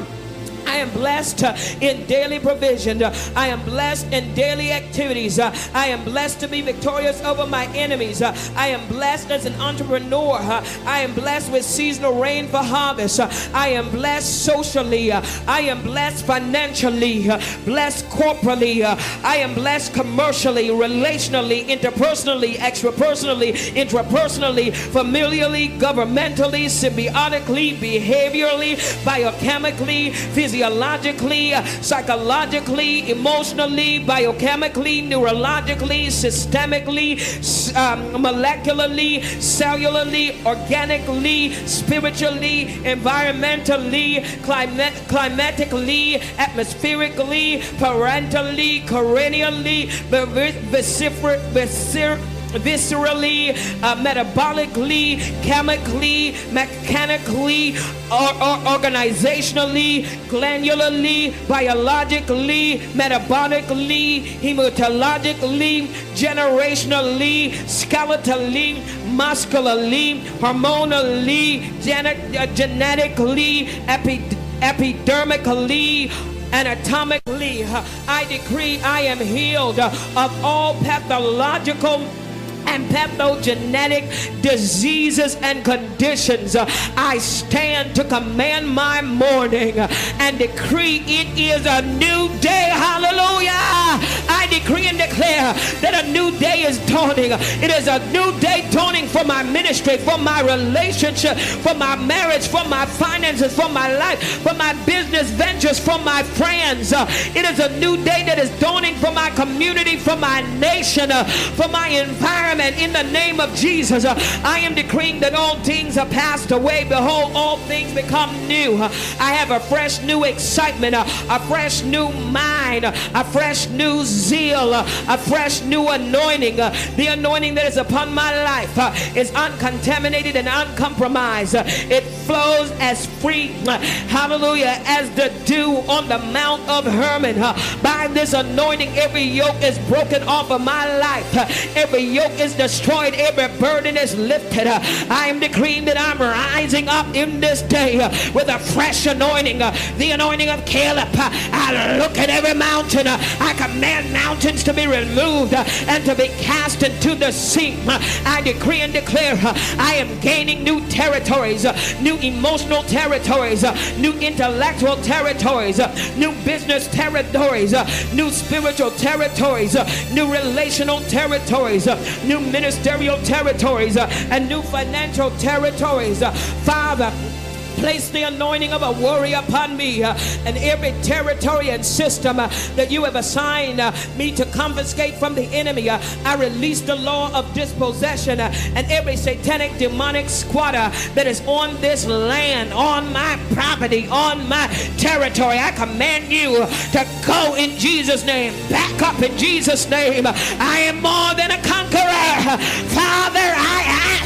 I am blessed uh, in daily provision. I am blessed in daily activities. I am blessed to be victorious over my enemies. I am blessed as an entrepreneur. I am blessed with seasonal rain for harvest. I am blessed socially. I am blessed financially. Blessed corporally. I am blessed commercially, relationally, interpersonally, extrapersonally, intrapersonally, familiarly, governmentally, symbiotically, behaviorally, biochemically, physiologically, psychologically, emotionally, biochemically, neurologically, systemically, um, molecularly, cellularly, organically, spiritually, environmentally, climate, climatically, atmospherically, parentally, perennially, vocifer- viscer- viscerally, uh, metabolically, chemically, mechanically, or, or organizationally, glandularly, biologically, metabolically, hematologically, generationally, skeletally, muscularly, hormonally, uh, genetically, epi- epidermically, anatomically. I decree I am healed of all pathological and pathogenetic diseases and conditions. I stand to command my morning and decree it is a new day. Hallelujah. I decree and declare that a new day is dawning. It is a new day dawning for my ministry, for my relationship, for my marriage, for my finances, for my life, for my business ventures, for my friends. Uh, It is a new day that is dawning for my community, for my nation, uh, for my environment. In the name of Jesus, uh, I am decreeing that all things are passed away. Behold, all things become new. Uh, I have a fresh new excitement, uh, a fresh new mind, uh, a fresh new zeal, uh, a fresh new anointing. Uh, The anointing that is upon my life uh, is uncontaminated and uncompromised. Uh, It flows as free, uh, hallelujah, as the dew on the Mount of Hermon. Uh, By this anointing, every yoke is broken off of my life. Uh, Every yoke is destroyed. Every burden is lifted. Uh, I am decreeing that I'm rising up in this day uh, with a fresh anointing, uh, the anointing of Caleb. Uh, I look at every mountain. uh, I command mountains to be removed and to be cast into the sea. I decree and declare I am gaining new territories, new emotional territories, new intellectual territories, new business territories, new spiritual territories, new relational territories, new ministerial territories, and new financial territories. Father, Place the anointing of a warrior upon me uh, and every territory and system uh, that you have assigned uh, me to confiscate from the enemy. I release the law of dispossession and every satanic demonic squatter that is on this land, on my property, on my territory. I command you to go in Jesus' name. Back up in Jesus' name. I am more than a conqueror. Father, I ask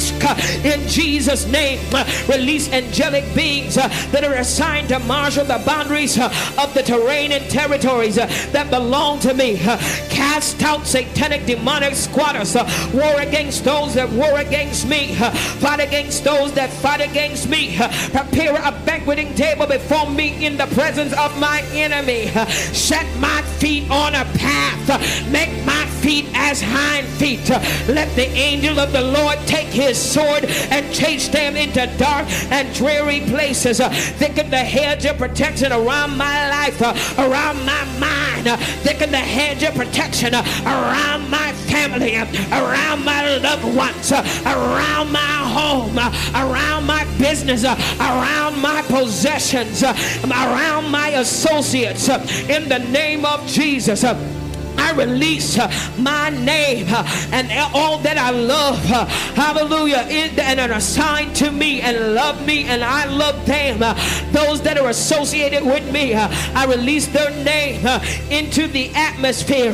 in Jesus' name, release angelic beings uh, that are assigned to marshal the boundaries uh, of the terrain and territories uh, that belong to me. Uh, cast out satanic demonic squatters. Uh, war against those that war against me. Uh, fight against those that fight against me. Prepare a banqueting table before me in the presence of my enemy. Set my feet on a path. Make my feet as hind feet. Let the angel of the Lord take his sword and chase them into dark and dreary places. Uh, Thicken the hedge of protection around my life, uh, around my mind. Uh, Thicken the hedge of protection uh, around my family, uh, around my loved ones, uh, around my home, uh, around my business, around my possessions, around my associates. In the name of Jesus. Release uh, my name uh, and all that I love, uh, hallelujah, and are assigned to me and love me, and I love them. Uh, those that are associated with me, uh, I release their name uh, into the atmosphere.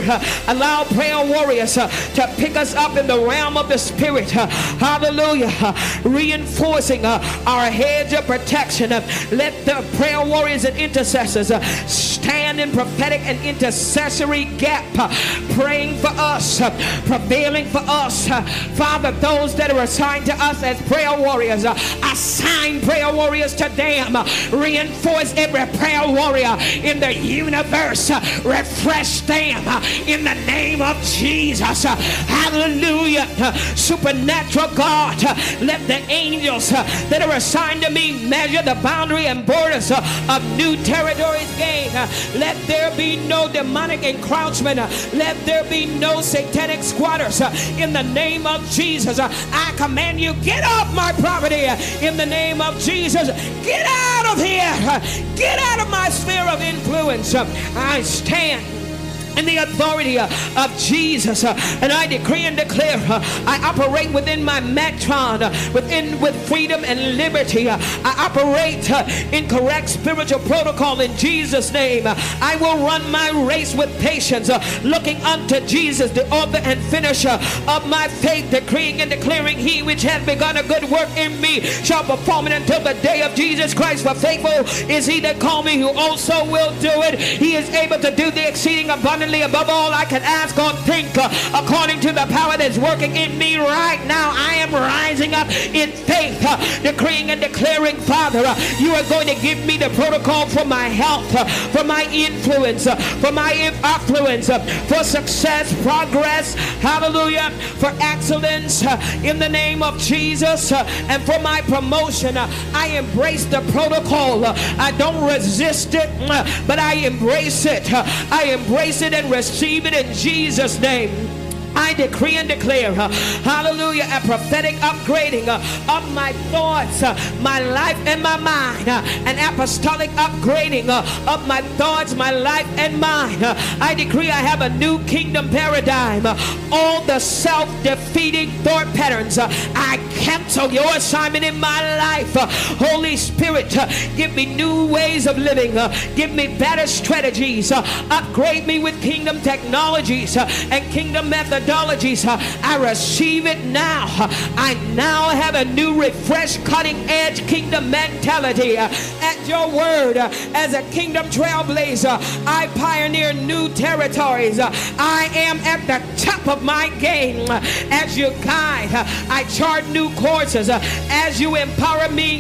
allow prayer warriors to pick us up in the realm of the spirit, hallelujah, reinforcing our hedge of protection. let the prayer warriors and intercessors stand in prophetic and intercessory gap, praying for us, uh, prevailing for us. uh, Father, those that are assigned to us as prayer warriors, uh, assign prayer warriors to them. Uh, Reinforce every prayer warrior in the universe. Uh, Refresh them uh, in the name of Jesus. Hallelujah. Supernatural God, let the angels that are assigned to me measure the boundary and borders of new territories gained. Let there be no demonic encroachment. Let there be no satanic squatters. Uh, In the name of Jesus, uh, I command you, get off my property. Uh, In the name of Jesus, get out of here. Get out of my sphere of influence. I stand in the authority uh, of Jesus. uh, and I decree and declare uh, I operate within my metron, within with freedom and liberty. I operate in correct spiritual protocol in Jesus' name. I will run my race with patience, looking unto Jesus, the author and finisher of my faith, decreeing and declaring, He which hath begun a good work in me shall perform it until the day of Jesus Christ. For faithful is He that called me, who also will do it. He is able to do the exceeding above all I can ask or think, according to the power that's working in me right now. I am rising up in faith, decreeing and declaring, Father, you are going to give me the protocol for my health, for my influence, for my affluence, for success, progress, hallelujah, for excellence in the name of Jesus, and for my promotion. I embrace the protocol. I don't resist it, but I embrace it. I embrace it and receive it in Jesus' name. I decree and declare, uh, hallelujah, a prophetic upgrading uh, of my thoughts, uh, my life, and my mind, uh, an apostolic upgrading uh, of my thoughts, my life, and mind. Uh, I decree I have a new kingdom paradigm. All the self defeating thought patterns, I cancel your assignment in my life. Holy Spirit, give me new ways of living, give me better strategies, upgrade me with kingdom technologies and kingdom methodologies. Uh, I receive it now. I now have a new, refreshed, cutting edge kingdom mentality. At your word, uh, as a kingdom trailblazer, I pioneer new territories. I am at the top of my game. As you guide, uh, I chart new courses. As you empower me,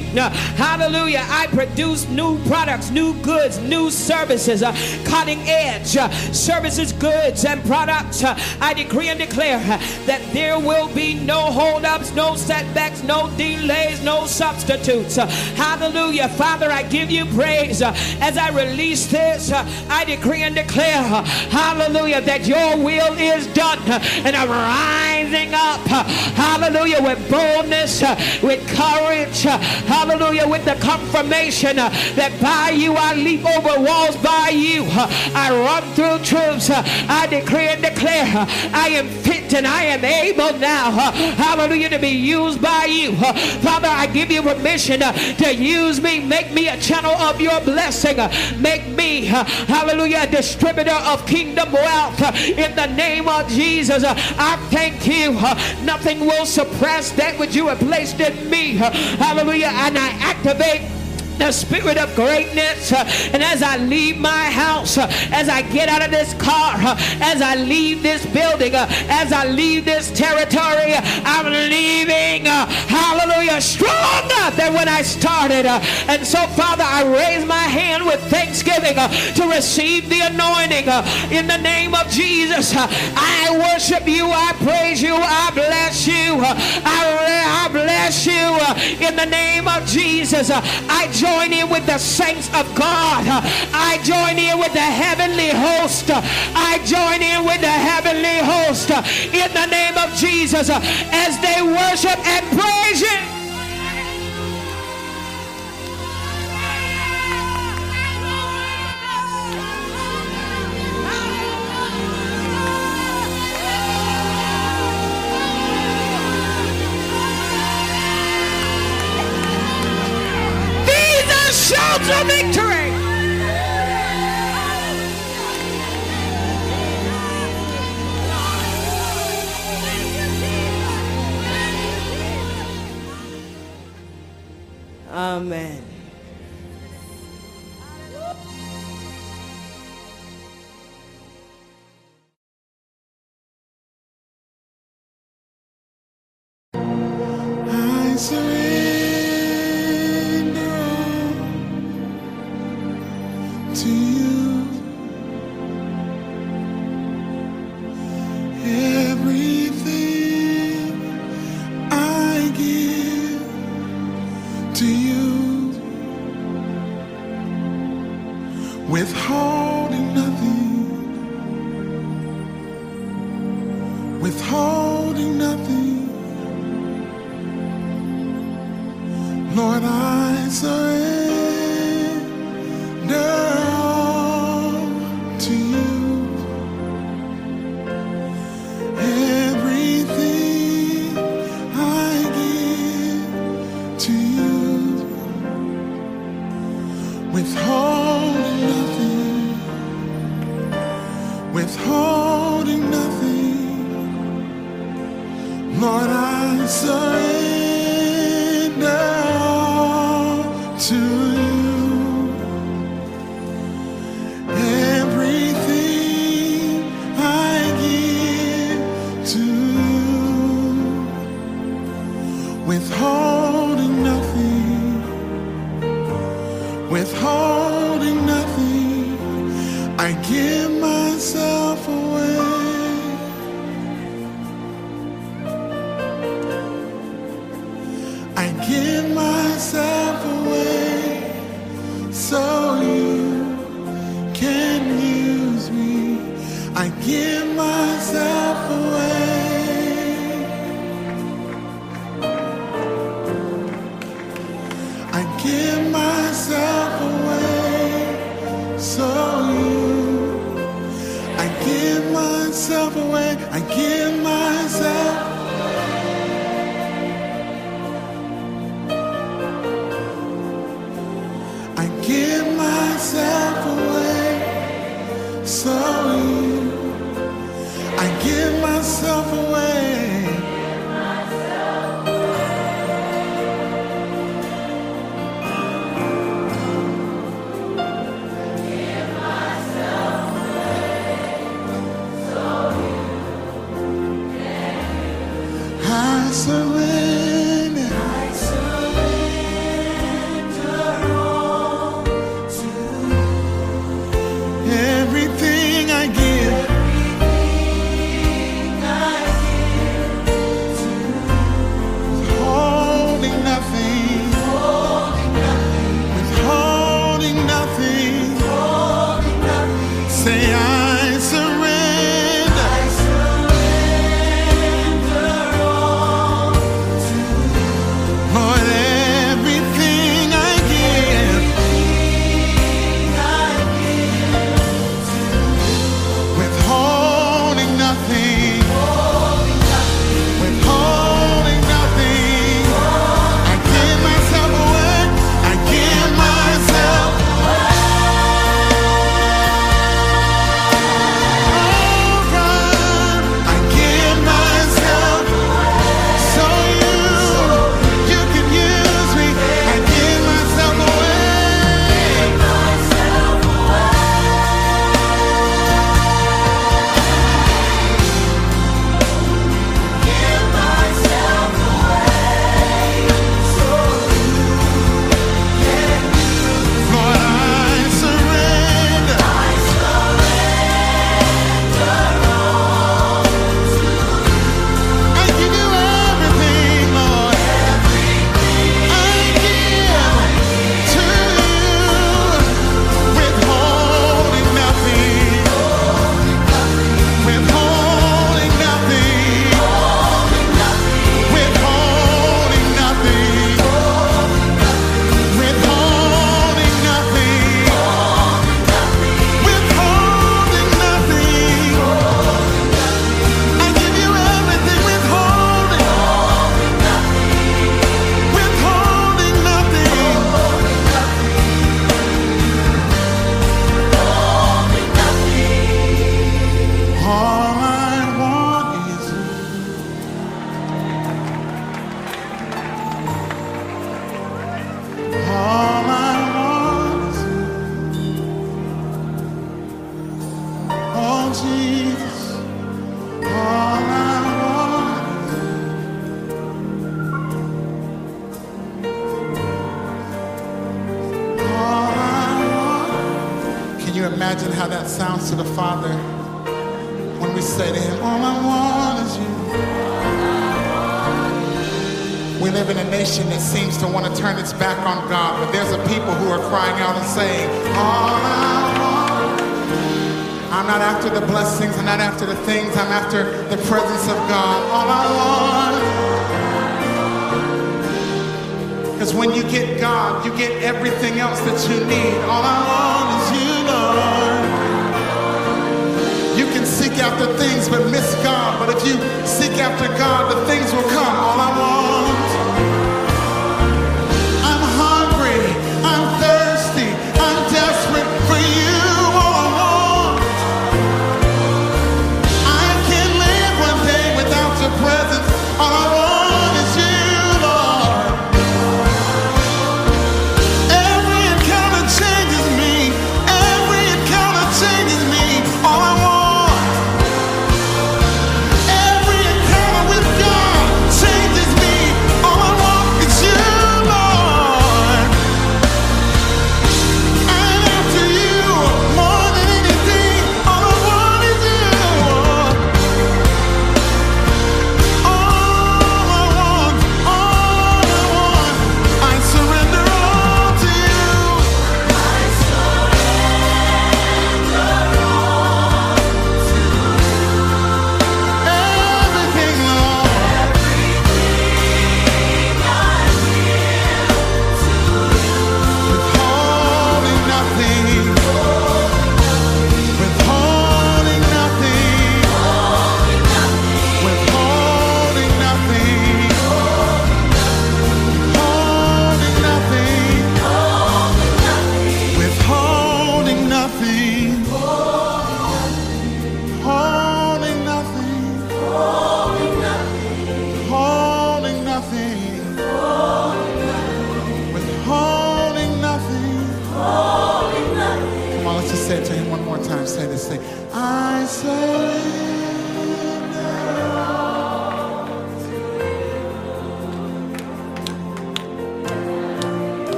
hallelujah, I produce new products, new goods, new services, cutting edge services, goods, and products. I decree and declare that there will be no holdups, no setbacks, no delays, no substitutes. Hallelujah. Father, I give you praise. As I release this, I decree and declare, hallelujah, that your will is done. And I'm rising up, hallelujah, with boldness, with courage, hallelujah, with the confirmation that by you I leap over walls, by you I run through troops. I decree and declare I am fit and I am able now, hallelujah, to be used by you. Father, I give you permission uh, to use me, make me a channel of your blessing, uh, make me, hallelujah, a distributor of kingdom wealth in the name of Jesus. Uh, I thank you. Nothing will suppress that which you have placed in me. Hallelujah. And I activate the spirit of greatness. And as I leave my house, as I get out of this car, as I leave this building, as I leave this territory, I'm leaving, hallelujah, stronger than when I started. And so, Father, I raise my hand with thanksgiving to receive the anointing in the name of Jesus. I worship you, I praise you, I bless you, I, I bless you in the name of Jesus. I join in with the saints of God. I join in with the heavenly host. I join in with the heavenly host in the name of Jesus as they worship and praise you.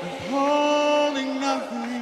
Withholding nothing.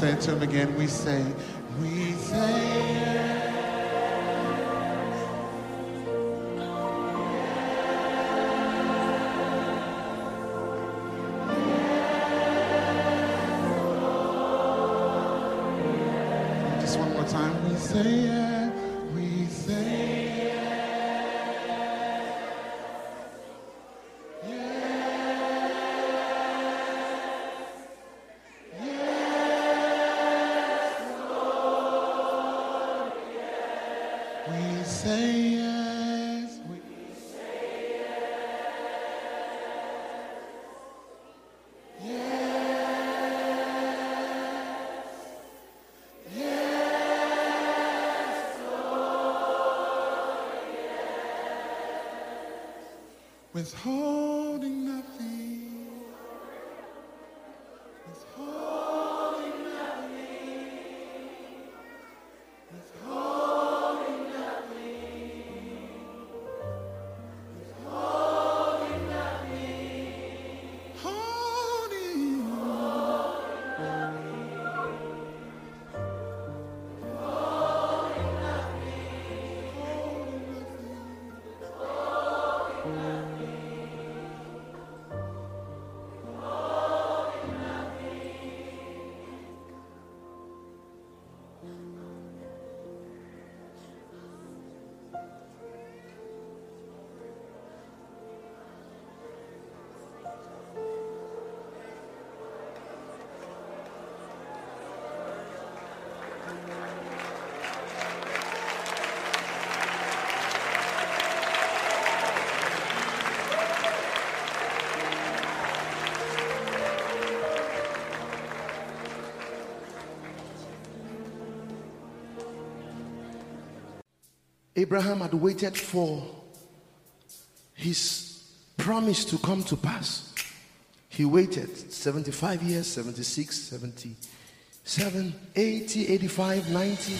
Say to him again. We say, Abraham had waited for his promise to come to pass. He waited 75 years, 76, 77, 80, 85, 90.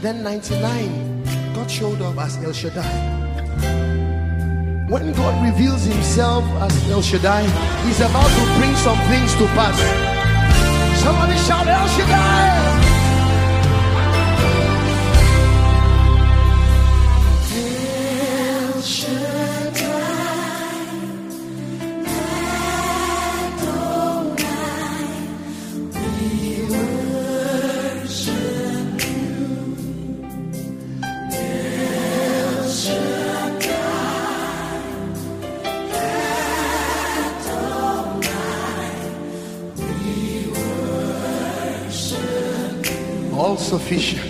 Then 99, God showed up as El Shaddai. When God reveals himself as El Shaddai, he's about to bring some things to pass. Somebody shout El Shaddai! All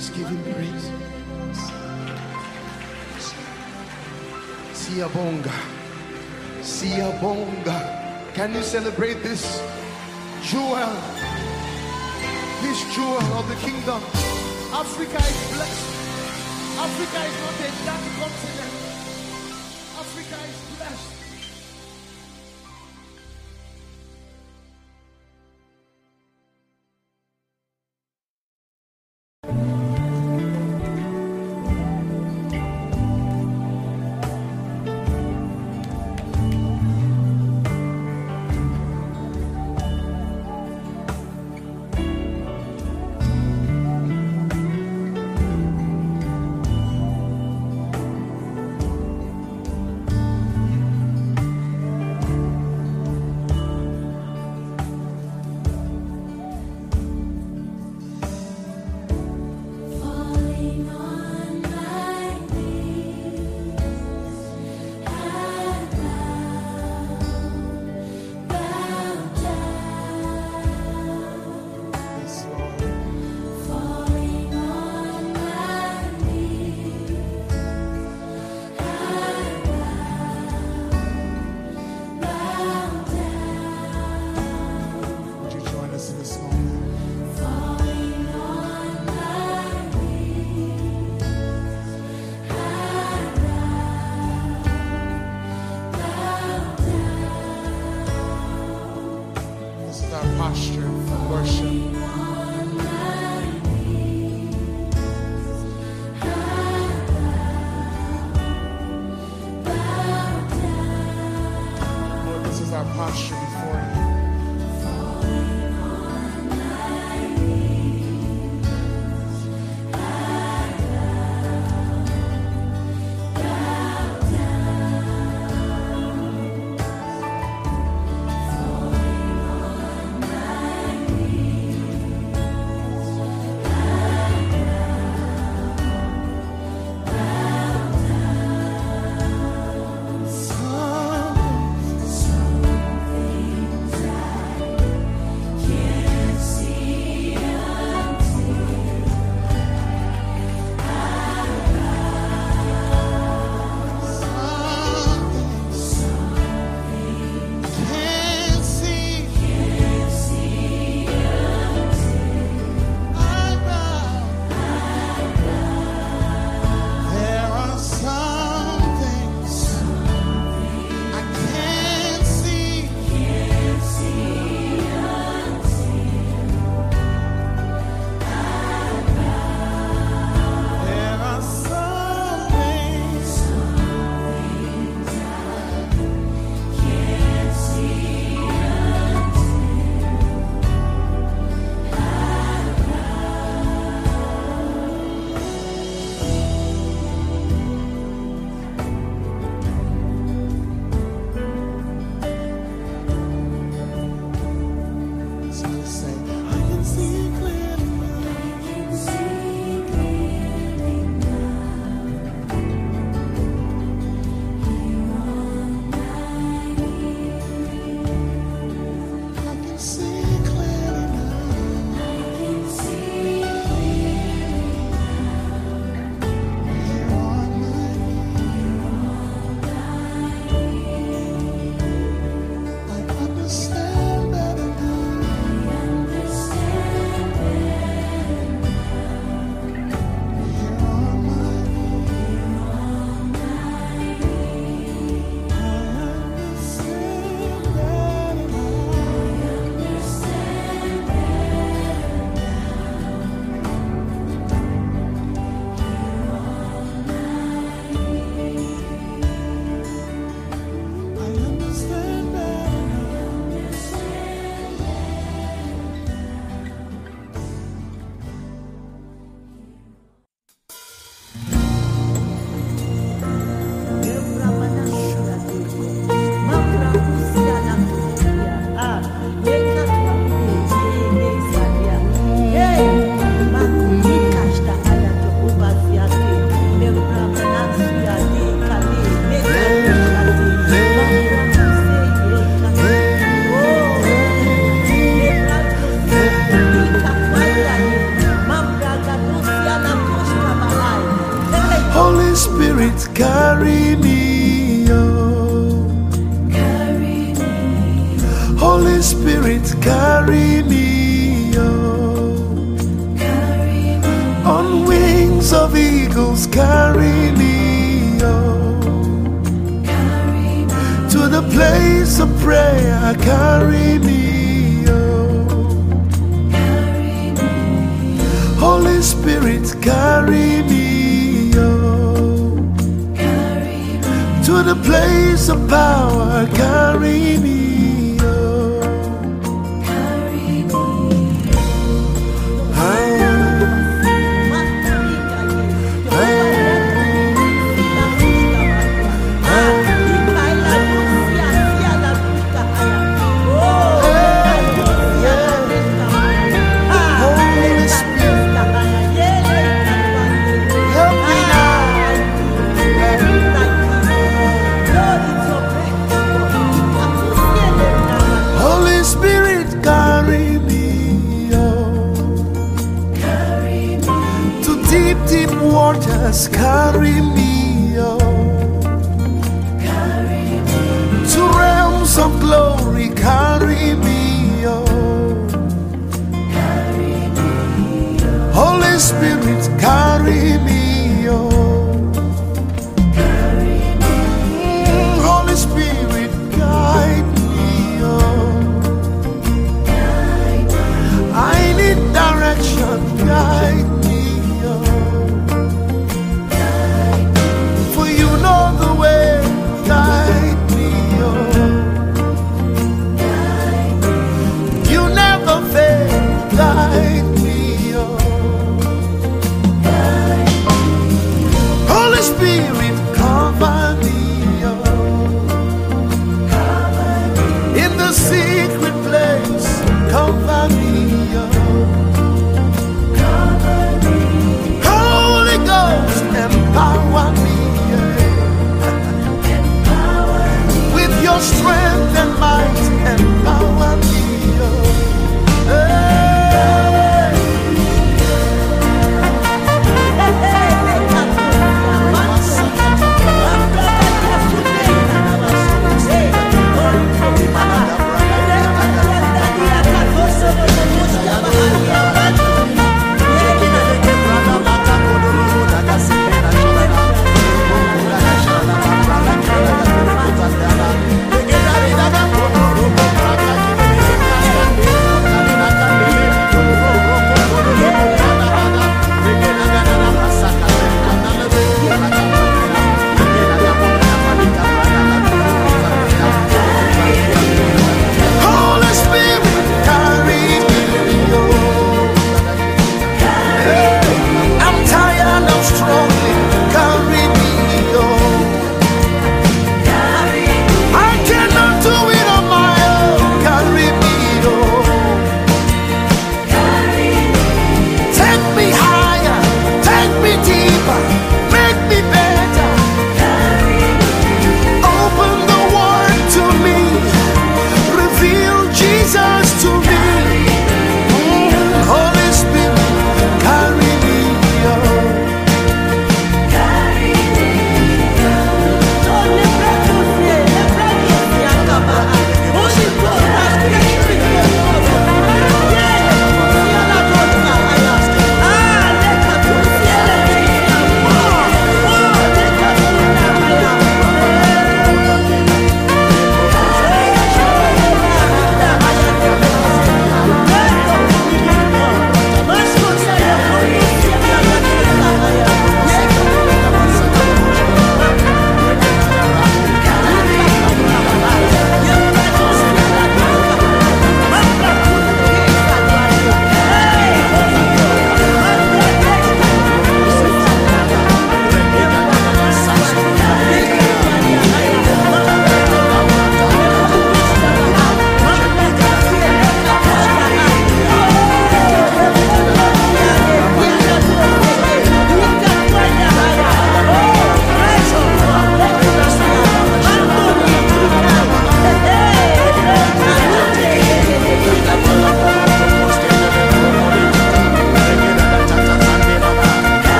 just give him praise? Siyabonga. Siyabonga. Can you celebrate this jewel? This jewel of the kingdom. Africa is blessed. Africa is not a dark continent. Africa is blessed.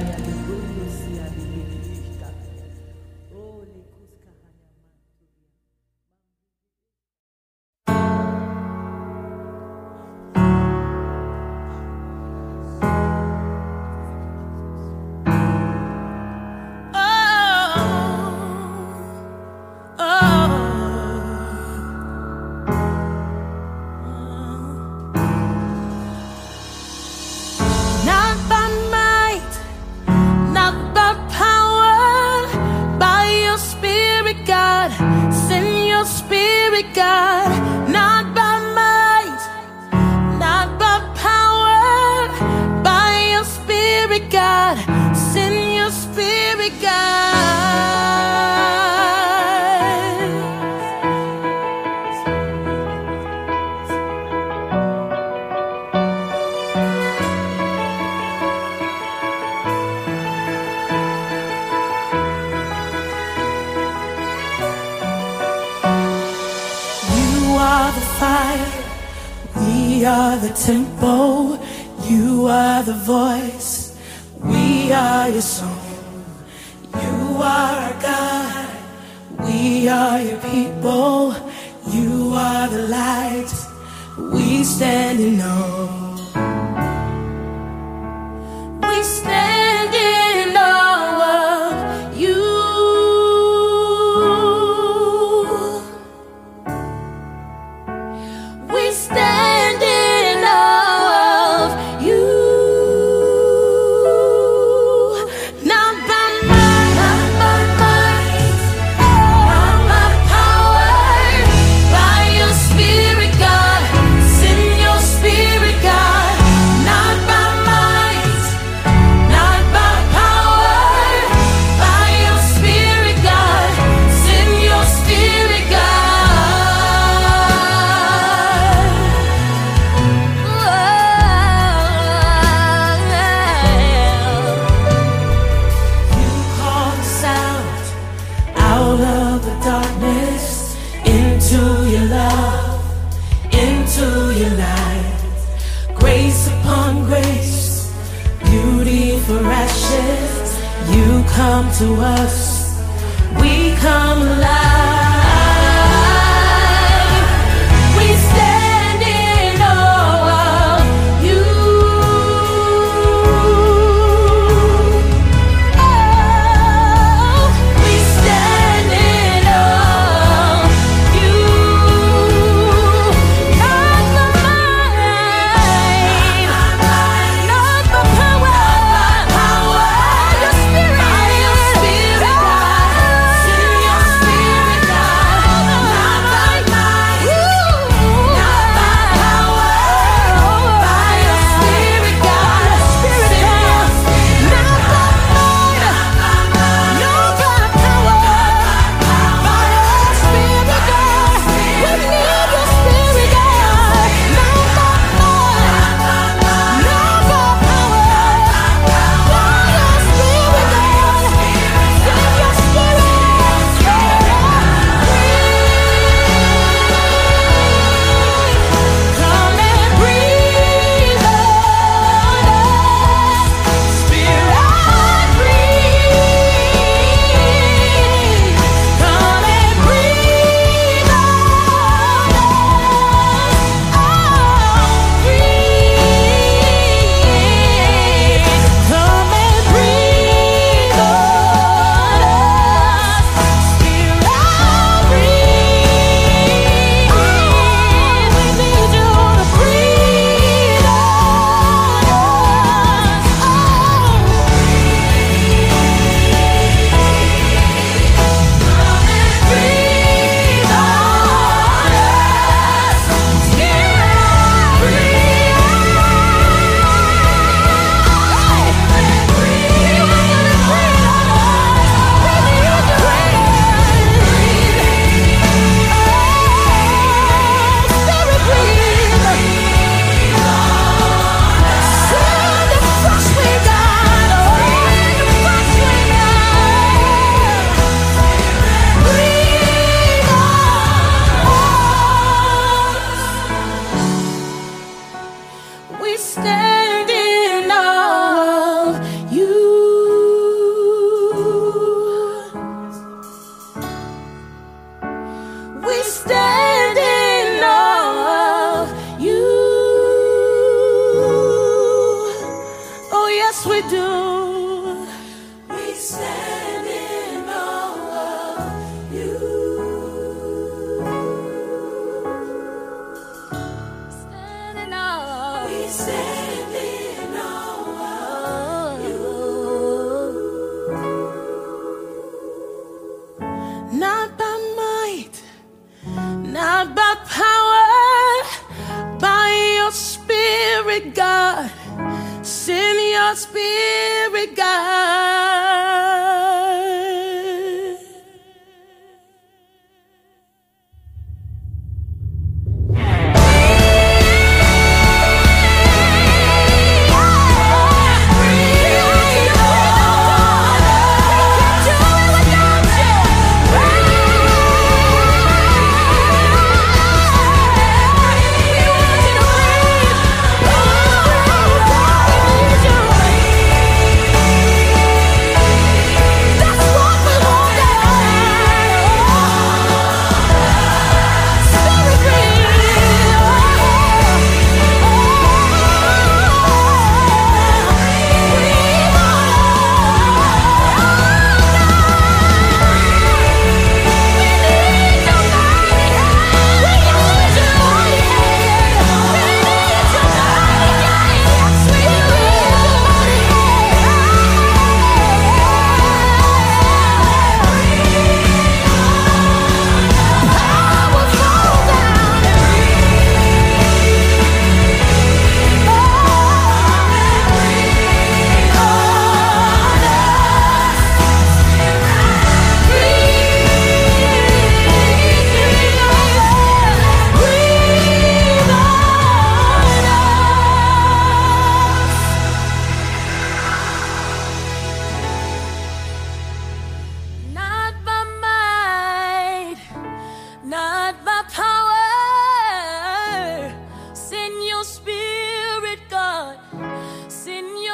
Not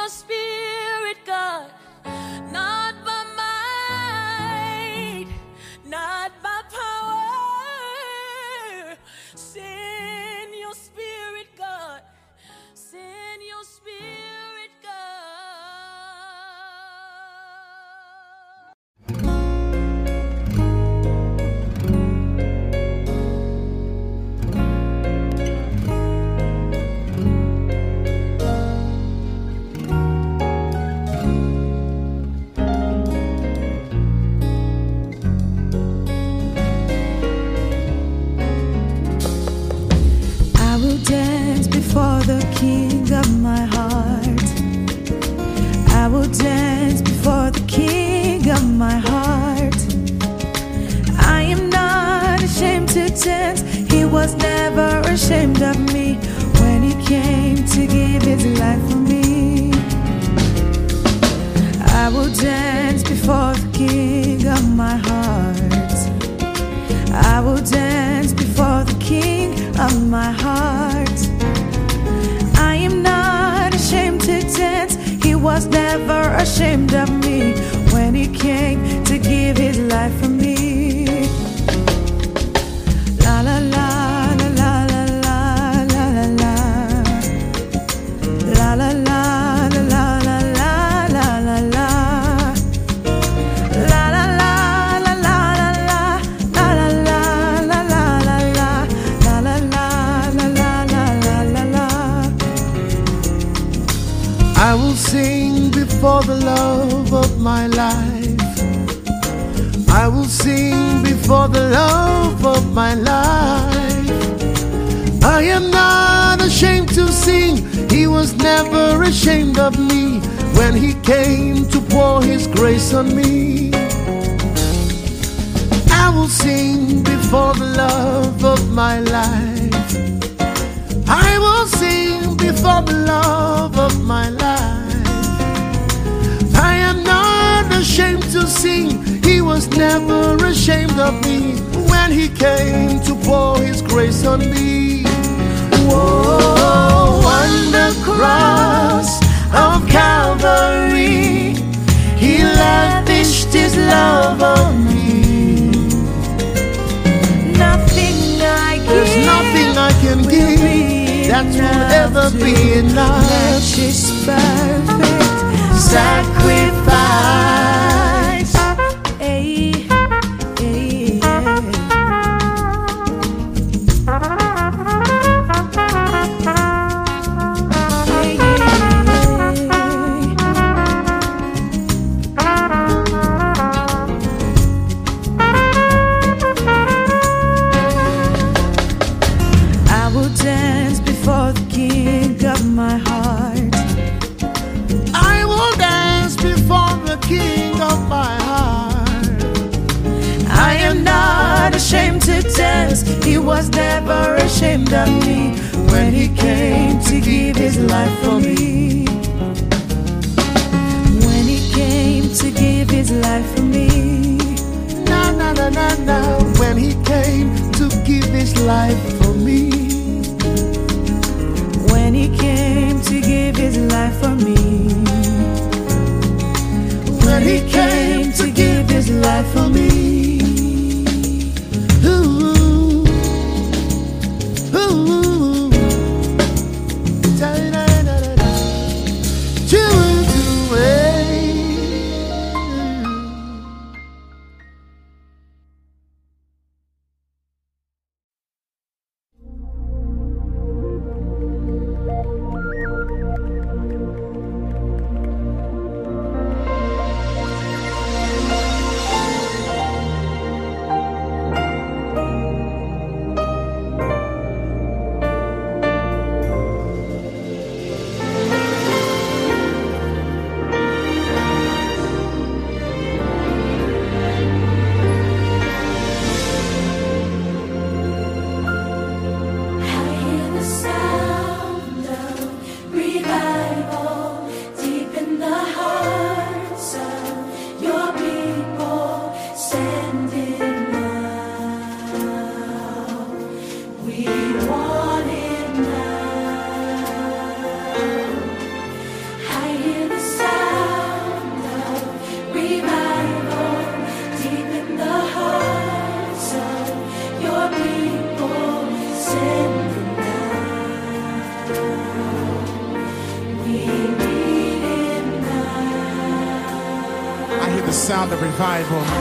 must be revival.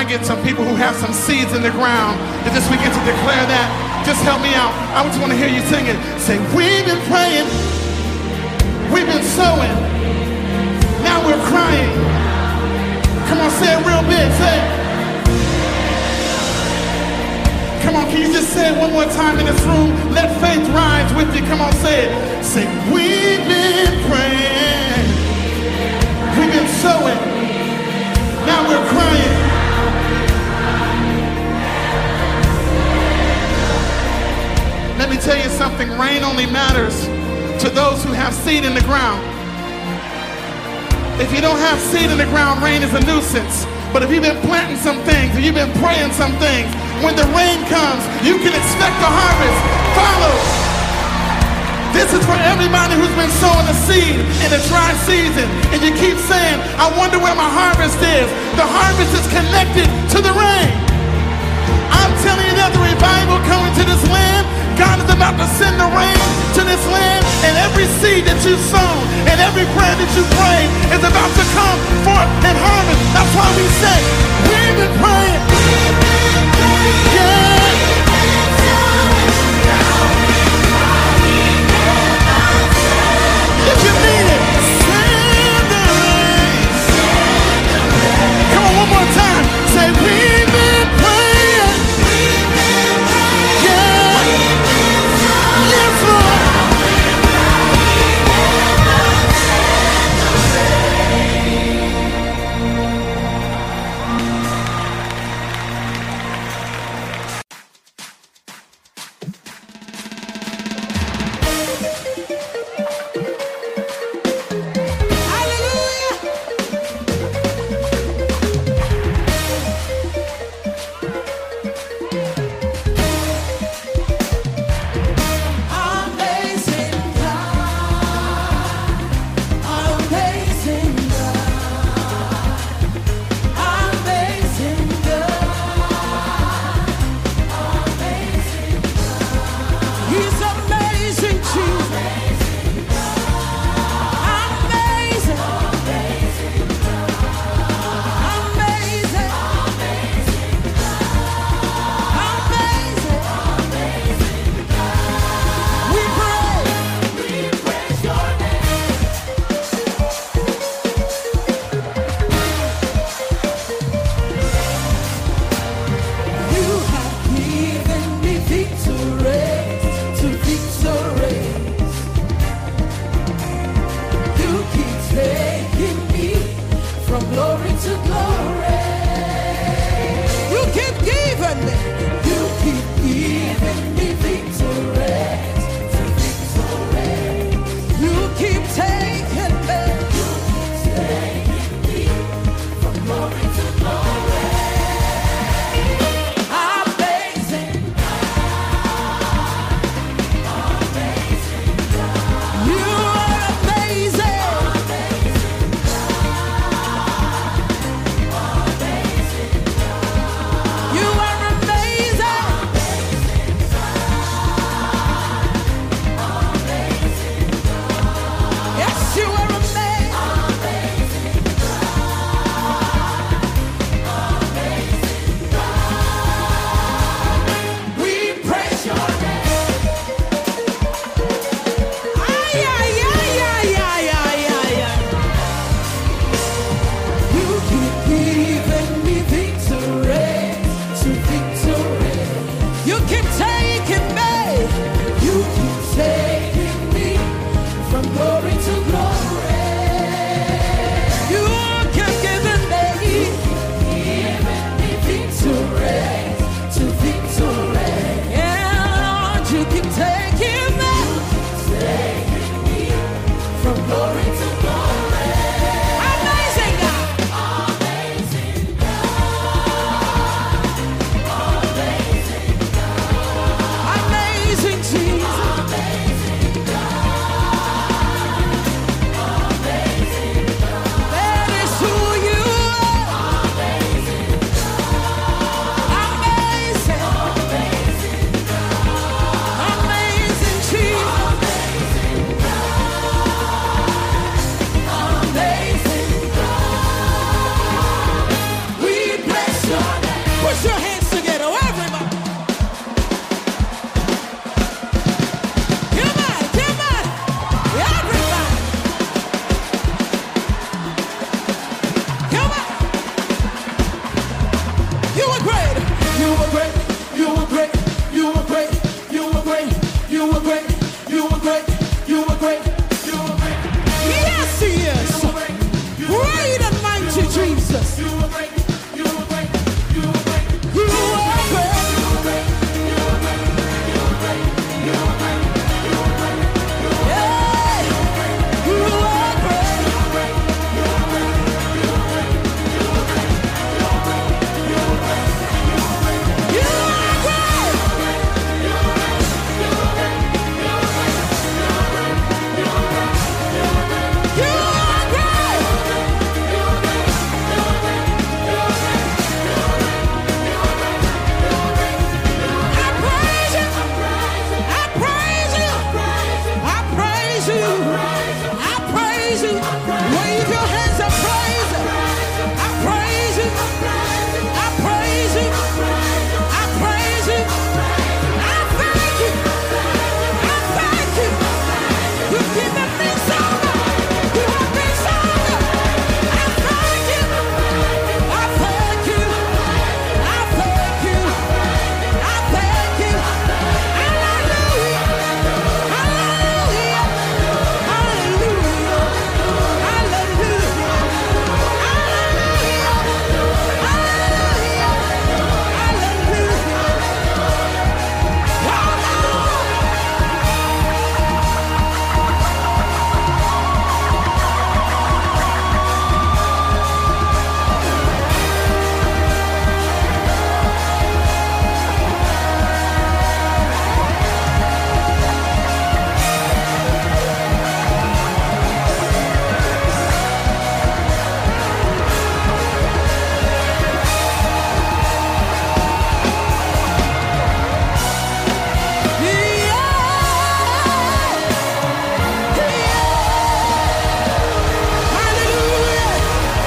I get some people who have some seeds in the ground that this weekend to declare that? Just help me out. I just want to hear you sing it. Say we've been praying, we've been sowing, now we're crying. Come on, say it real big. Say it. Come on, can you just say it one more time in this room? Let faith rise with you. Come on, say it. Say, we've been praying. We've been sowing. Now we're crying. Let me tell you something. Rain only matters to those who have seed in the ground. If you don't have seed in the ground, rain is a nuisance. But if you've been planting some things, if you've been praying some things, when the rain comes, you can expect a harvest. Follow. This is for everybody who's been sowing a seed in a dry season. And you keep saying, I wonder where my harvest is. The harvest is connected to the rain. I'm telling you that the revival coming to this land. God is about to send the rain to this land, and every seed that you've sown and every prayer that you prayed is about to come forth and harvest. That's why we say, we've been praying. Yeah. If you need